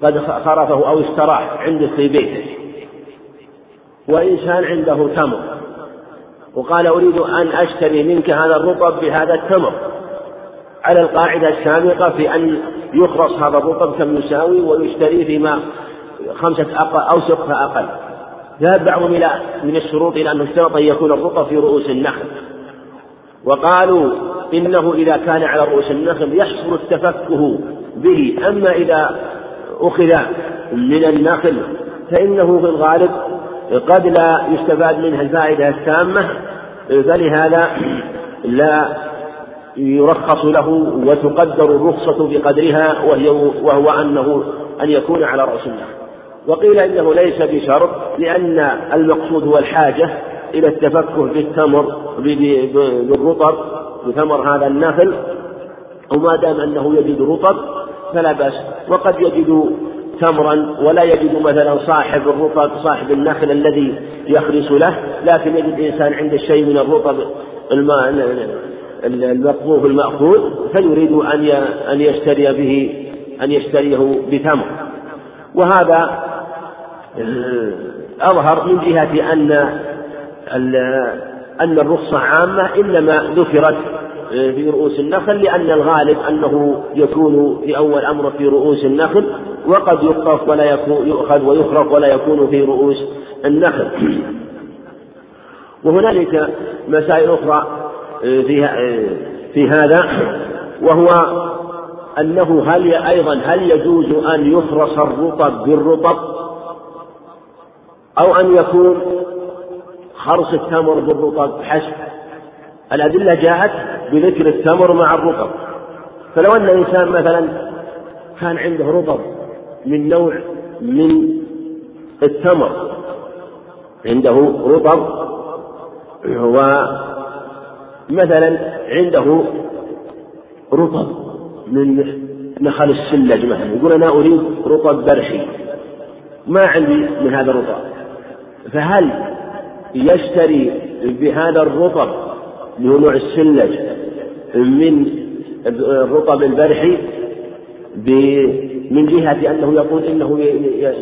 قد خرفه أو اشتراه عنده في بيته. وإنسان عنده تمر. وقال أريد أن أشتري منك هذا الرطب بهذا التمر. على القاعدة السابقة في أن يخرص هذا الرطب كم يساوي ويشتري فيما خمسة أو سقف أقل. ذهب بعضهم إلى من الشروط إلى أنه اشترط أن يكون الرطب في رؤوس النخل. وقالوا إنه إذا كان على رؤوس النخل يحصل التفكه به. أما إذا أخذ من النخل فإنه في الغالب قد لا يستفاد منها الفائدة التامة. فلهذا لا يرخص له وتقدر الرخصة بقدرها وهي وهو أنه أن يكون على رأس النخل وقيل إنه ليس بشرط لأن المقصود هو الحاجة إلى التفكه بالتمر بالرطب بثمر هذا النخل. وما دام أنه يجد رطب فلا بأس. وقد يجد تمرا ولا يجد مثلا صاحب الرطب صاحب النخل الذي يخرس له لكن يجد إنسان عنده شيء من الرطب المقذوف المأخوذ فيريد أن أن يشتري به أن يشتريه بتمر وهذا أظهر من جهة أن أن الرخصة عامة إنما ذكرت في رؤوس النخل لأن الغالب أنه يكون في أول أمر في رؤوس النخل وقد يقطف ولا يكون يؤخذ ويخرق ولا يكون في رؤوس النخل. وهنالك مسائل أخرى. في في هذا وهو أنه هل أيضا هل يجوز أن يخرص الرطب بالرطب؟ أو أن يكون خرص التمر بالرطب؟ حسب. الأدلة جاءت بذكر التمر مع الرطب. فلو أن إنسان مثلا كان عنده رطب من نوع من التمر عنده رطب ومثلا عنده رطب من نخل السلج مثلا يقول أنا أريد رطب برحي ما عندي من هذا الرطب. فهل يشتري بهذا الرطب اللي هو نوع السلج من الرطب البرحي من جهة أنه يقول إنه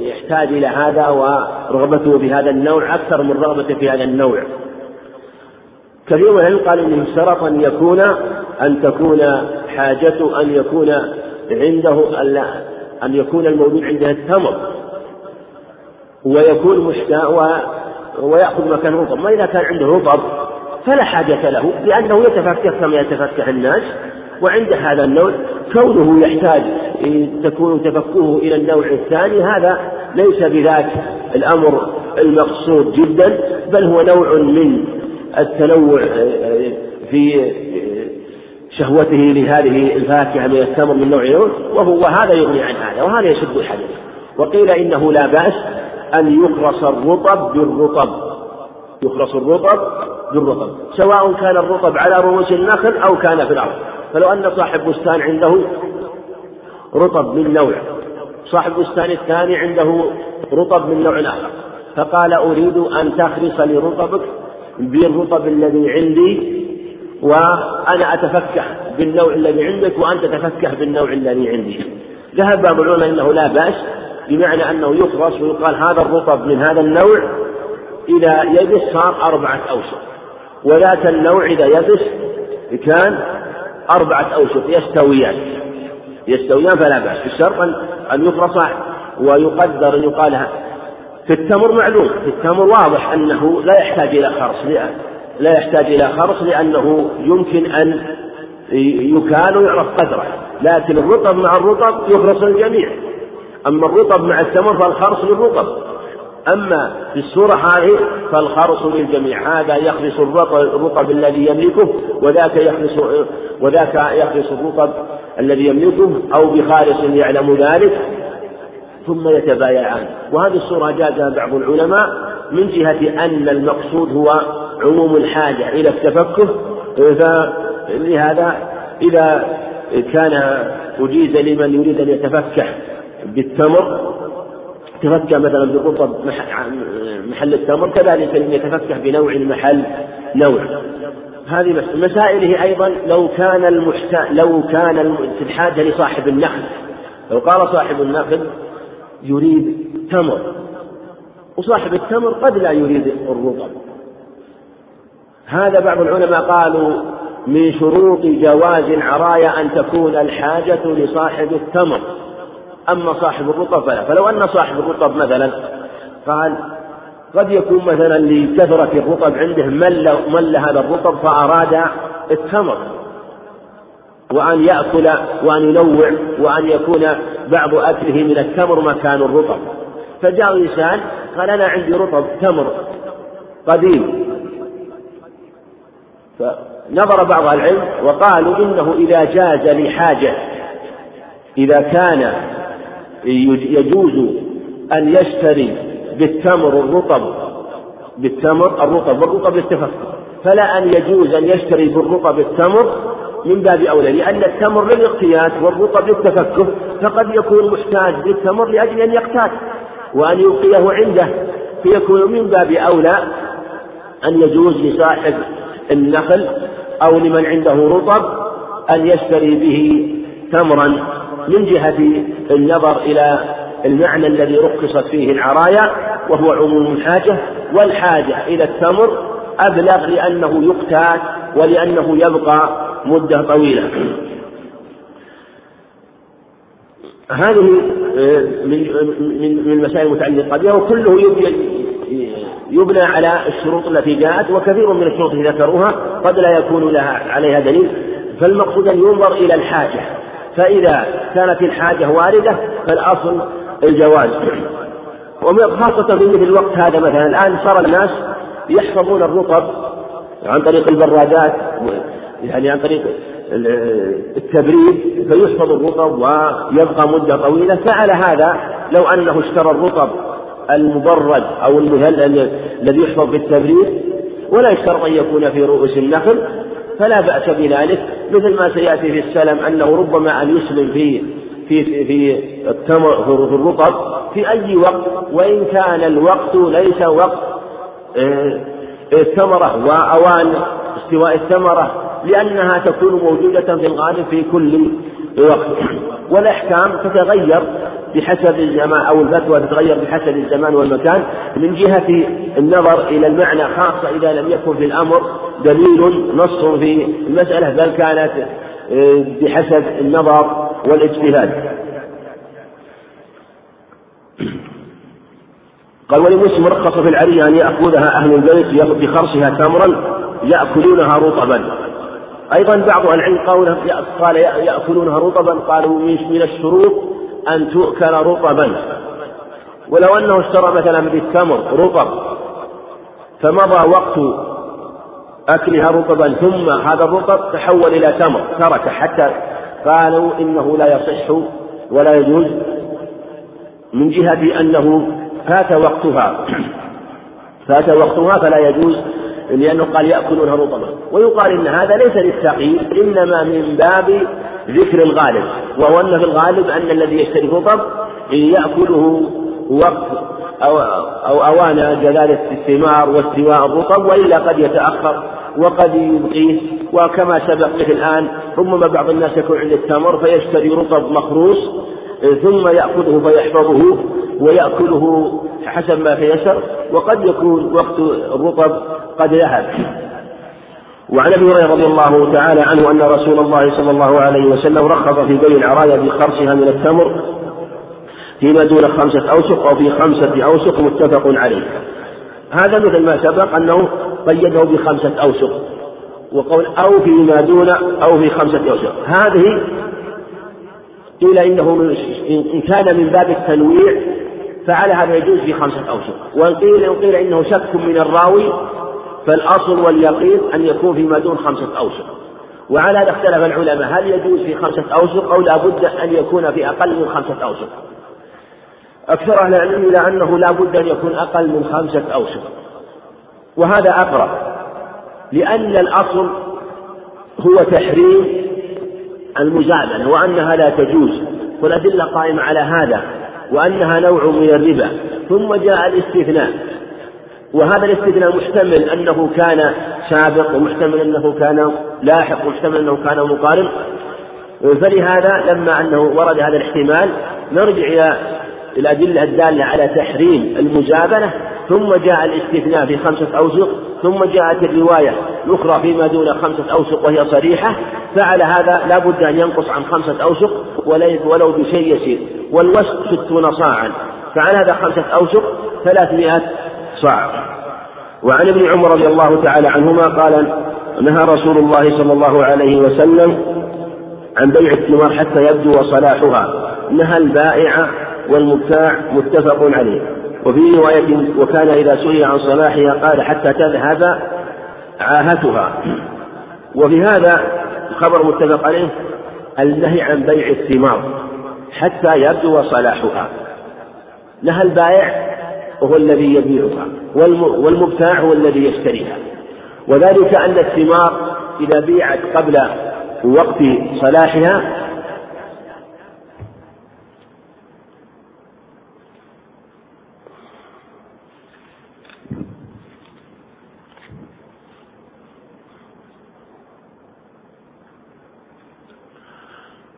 يحتاج إلى هذا ورغبته في هذا النوع أكثر من رغبته في هذا النوع؟ كثير من قال إنه اشترط أن يكون أن تكون حاجته أن يكون عنده أن يكون الموجود عنده التمر. ويكون مشتاق ويأخذ مكان رطب. ما إذا كان عنده رطب فلا حاجة له لأنه يتفكه كما يتفكه الناس وعند هذا النوع كونه يحتاج تكون تفكه إلى النوع الثاني هذا ليس بذاك الأمر المقصود جدا بل هو نوع من التنوع في شهوته لهذه الفاكهة من التمر من نوع وهو وهذا يغني عن هذا وهذا يشد الحديث. وقيل إنه لا بأس أن يخرص الرطب بالرطب. يخرص الرطب بالرطب سواء كان الرطب على رؤوس النخل أو كان في الأرض. فلو أن صاحب بستان عنده رطب من نوع صاحب البستان الثاني عنده رطب من نوع آخر. فقال أريد أن تخرص لي رطبك بالرطب الذي عندي وأنا أتفكه بالنوع الذي عندك وأنت تتفكه بالنوع الذي عندي. ذهب بعض العلماء أنه لا بأس بمعنى أنه يخرص ويقال هذا الرطب من هذا النوع إذا يبس صار أربعة أوسط. وذاك النوع إذا يبس كان أربعة أوسط يستويان. يستويان فلا بأس. الشرط أن يخرص ويقدر أن يقال في التمر معلوم. في التمر واضح أنه لا يحتاج إلى خرص لا يحتاج إلى خرص لأنه يمكن أن يكال ويعرف قدره. لكن الرطب مع الرطب يخرص الجميع. أما الرطب مع التمر فالخرص للرطب. أما في السورة هذه فالخرص للجميع. هذا يخرص الرطب الذي يملكه وذاك يخرص وذاك يخرص الرطب الذي يملكه أو بخالص يعلم ذلك. ثم يتبايعان. وهذه الصورة جازها بعض العلماء من جهة أن المقصود هو عموم الحاجة إلى التفكه فلهذا إذا كان أجيز لمن يريد أن يتفكه بالتمر تفكه مثلا بالرطب محل التمر كذلك يتفكه بنوع محل نوع. هذه مسائله أيضا لو كان المحتاج لو كان الحاجة لصاحب النخل لو قال صاحب النخل يريد تمر وصاحب التمر قد لا يريد الرطب. هذا بعض العلماء قالوا من شروط جواز العرايا أن تكون الحاجة لصاحب التمر. أما صاحب الرطب فلا. فلو أن صاحب الرطب مثلا قال قد يكون مثلا لكثرة الرطب عنده مل مل هذا الرطب فأراد التمر. وأن يأكل وأن ينوع وأن يكون بعض أكله من التمر مكان الرطب. فجاء إنسان قال أنا عندي رطب تمر قديم. فنظر بعض العلم وقالوا إنه إذا جاز لحاجة إذا كان يجوز أن يشتري بالتمر الرطب بالتمر الرطب والرطب للتفكر فلا أن يجوز أن يشتري بالرطب التمر من باب أولى لأن التمر للاقتيات والرطب للتفكه فقد يكون محتاج للتمر لأجل أن يقتات وأن يلقيه عنده فيكون من باب أولى أن يجوز لصاحب النخل أو لمن عنده رطب أن يشتري به تمرا من جهة النظر إلى المعنى الذي رخصت فيه العرايا وهو عموم الحاجة والحاجة إلى التمر أبلغ لأنه يقتات ولأنه يبقى مدة طويلة. هذه من من المسائل المتعلقة بها وكله يبنى يبنى على الشروط التي جاءت وكثير من الشروط التي ذكروها قد لا يكون لها عليها دليل. فالمقصود أن ينظر إلى الحاجة. فإذا كانت الحاجة واردة فالأصل الجواز. وخاصة في مثل الوقت هذا مثلا الآن صار الناس يحفظون الرطب عن طريق البرادات يعني عن طريق التبريد فيحفظ الرطب ويبقى مدة طويلة. فعلى هذا لو أنه اشترى الرطب المبرد أو المهل الذي يحفظ بالتبريد ولا يشترط أن يكون في رؤوس النخل فلا بأس بذلك. مثل ما سيأتي في السلم أنه ربما أن يسلم في في في التمر في الرطب في أي وقت وإن كان الوقت ليس وقت آه، الثمرة وأوان استواء الثمرة لأنها تكون موجودة في الغالب في كل وقت والأحكام تتغير بحسب الزمان أو الفتوى تتغير بحسب الزمان والمكان من جهة النظر إلى المعنى خاصة إذا لم يكن في الأمر دليل نص في المسألة بل كانت آه، بحسب النظر والاجتهاد. قال ولمسلم رخص في العرية أن يأخذها أهل البيت بخرصها تمرا يأكلونها رطبا. أيضا بعض العلم قال يأكلونها رطبا قالوا من الشروط أن تؤكل رطبا. ولو أنه اشترى مثلا بالتمر رطب فمضى وقت أكلها رطبا ثم هذا الرطب تحول إلى تمر ترك حتى قالوا إنه لا يصح ولا يجوز من جهة أنه فات وقتها. فات وقتها فلا يجوز لأنه قال يأكلونها رطبا ويقال إن هذا ليس للتقييد إنما من باب ذكر الغالب. وهو أن في الغالب أن الذي يشتري رطب يأكله وقت أو, أو أوان جلالة الثمار واستواء الرطب وإلا قد يتأخر وقد يبقيه. وكما سبق به الآن ربما بعض الناس يكون عند التمر فيشتري رطب مخروص ثم يأخذه فيحفظه ويأكله حسب ما تيسر وقد يكون وقت الرطب قد ذهب وعن أبي هريرة رضي الله تعالى عنه أن رسول الله صلى الله عليه وسلم رخص في بيع العرايا بخرصها من التمر فيما دون خمسة أوسق أو في خمسة أوسق متفق عليه. هذا مثل ما سبق أنه قيده بخمسة أوسق. وقول أو فيما دون أو في خمسة أوسق. هذه قيل إنه إن كان من باب التنويع فعلى هذا يجوز في خمسة أوسق. وإن قيل إن قيل إنه شك من الراوي فالأصل واليقين أن يكون فيما دون خمسة أوسق. وعلى هذا اختلف العلماء هل يجوز في خمسة أوسق أو لا بد أن يكون في أقل من خمسة أوسق؟ أكثر أهل العلم إلى أنه لا بد أن يكون أقل من خمسة أوسق. وهذا أقرب لأن الأصل هو تحريم المزابنة وأنها لا تجوز. والأدلة قائمة على هذا وأنها نوع من الربا. ثم جاء الاستثناء. وهذا الاستثناء محتمل أنه كان سابق ومحتمل أنه كان لاحق ومحتمل أنه كان مقارن. فلهذا لما أنه ورد هذا الاحتمال نرجع إلى الأدلة الدالة على تحريم المجابنة ثم جاء الاستثناء في خمسة أوسق ثم جاءت الرواية الأخرى فيما دون خمسة أوسق وهي صريحة. فعلى هذا لا بد أن ينقص عن خمسة أوسق ولو بشيء يسير. والوسط ستون صاعا. فعلى هذا خمسة أوسق ثلاثمائة صاع وعن ابن عمر رضي الله تعالى عنهما قال نهى رسول الله صلى الله عليه وسلم عن بيع الثمار حتى يبدو صلاحها. نهى البائع والمبتاع متفق عليه. وفي رواية وكان إذا سئل عن صلاحها قال حتى تذهب عاهتها. وفي هذا خبر متفق عليه النهي عن بيع الثمار حتى يبدو صلاحها. نهى البائع وهو الذي يبيعها والمبتاع هو الذي يشتريها. وذلك أن الثمار إذا بيعت قبل وقت صلاحها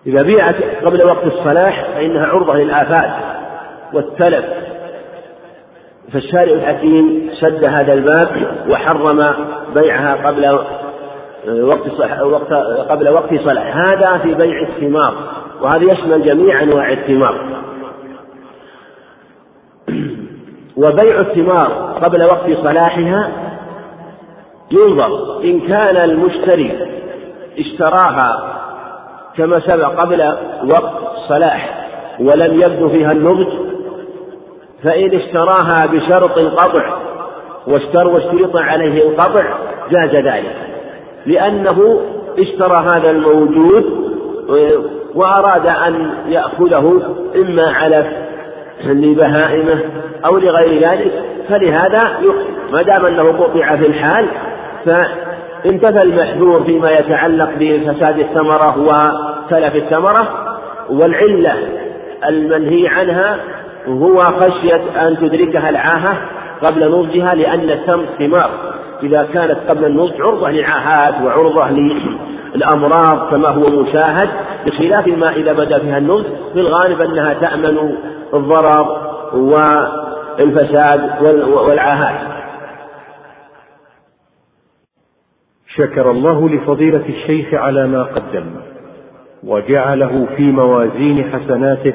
إذا بيعت قبل وقت الصلاح فإنها عرضة للآفات والتلف. فالشارع الحكيم سد هذا الباب وحرم بيعها قبل وقت وقت قبل وقت صلاح هذا في بيع الثمار وهذا يشمل جميع أنواع الثمار. وبيع الثمار قبل وقت صلاحها ينظر إن كان المشتري اشتراها كما سبق قبل وقت صلاح ولم يبدو فيها النضج فإن اشتراها بشرط القطع واشتر واشترط عليه القطع جاز ذلك. لأنه اشترى هذا الموجود وأراد أن يأخذه إما علف لبهائمه أو لغير ذلك فلهذا ما دام أنه قطع في الحال انتفى المحذور فيما يتعلق بفساد الثمرة وتلف الثمرة والعلة المنهي عنها هو خشية أن تدركها العاهة قبل نضجها لأن الثمر ثمار. إذا كانت قبل النضج عرضة للعاهات وعرضة للأمراض كما هو مشاهد؟ بخلاف ما إذا بدأ فيها النضج في الغالب أنها تأمن الضرر والفساد والعاهات. شكر الله لفضيلة الشيخ على ما قدم وجعله في موازين حسناته